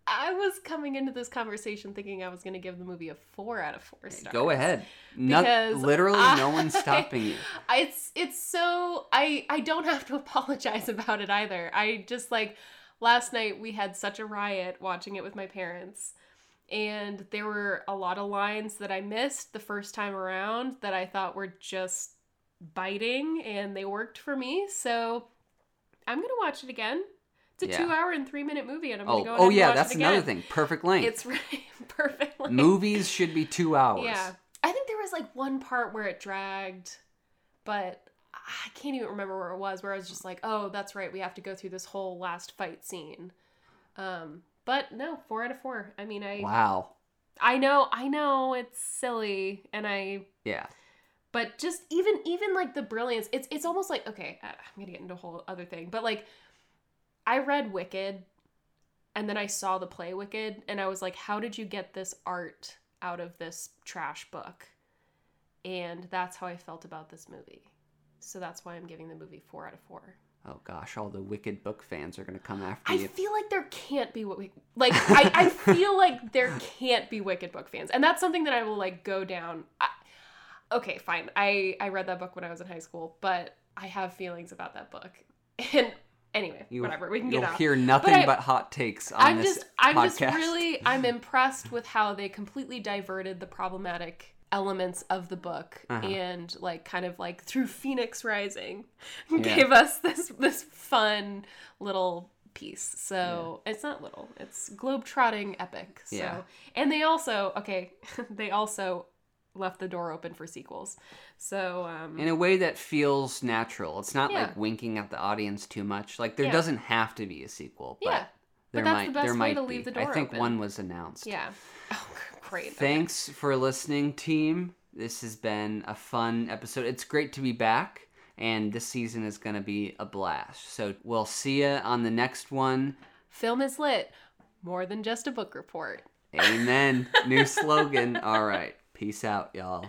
I was coming into this conversation thinking I was gonna give the movie a four out of four stars. go ahead. No, Because literally, no one's stopping you. It's it's so I I don't have to apologize about it either. I just like last night we had such a riot watching it with my parents. And there were a lot of lines that I missed the first time around that I thought were just biting and they worked for me. So I'm going to watch it again. It's a Yeah. 2 hour and 3 minute movie and I'm Oh, going to go oh yeah, that's another thing. Perfect length. It's really perfectly. Movies should be two hours. Yeah. I think there was like one part where it dragged, but I can't even remember where it was, where I was just like, oh, that's right, we have to go through this whole last fight scene. Um, but no, four out of four. I mean, I Wow. I know, I know it's silly, and I Yeah. but just even even like the brilliance, it's it's almost like okay, uh, I'm gonna get into a whole other thing, but like I read Wicked, and then I saw the play Wicked, and I was like, how did you get this art out of this trash book? And that's how I felt about this movie. So that's why I'm giving the movie four out of four. Oh gosh, all the wicked book fans are gonna come after I you. feel like there can't be Wick- like I, I feel like there can't be Wicked book fans, and that's something that I will like go down. I, okay, fine. I I read that book when I was in high school, but I have feelings about that book, and Anyway, You, whatever. We can you'll get out. hear nothing I- but hot takes on I'm this just I'm podcast. just really I'm impressed with how they completely diverted the problematic elements of the book Uh-huh. and like kind of like through Phoenix Rising Yeah. gave us this this fun little piece. So it's not little, it's globe-trotting epic. So Yeah. and they also okay, they also left the door open for sequels. So um in a way that feels natural. It's not Yeah. like winking at the audience too much. Like there Yeah. doesn't have to be a sequel, but There that's might the best way to be. leave the door. I think open. one was announced. yeah. Oh, great. Okay. Thanks for listening, team. This has been a fun episode. It's great to be back, and this season is going to be a blast. So we'll see you on the next one. Film is lit. More than just a book report. Amen. New slogan. All right. Peace out, y'all.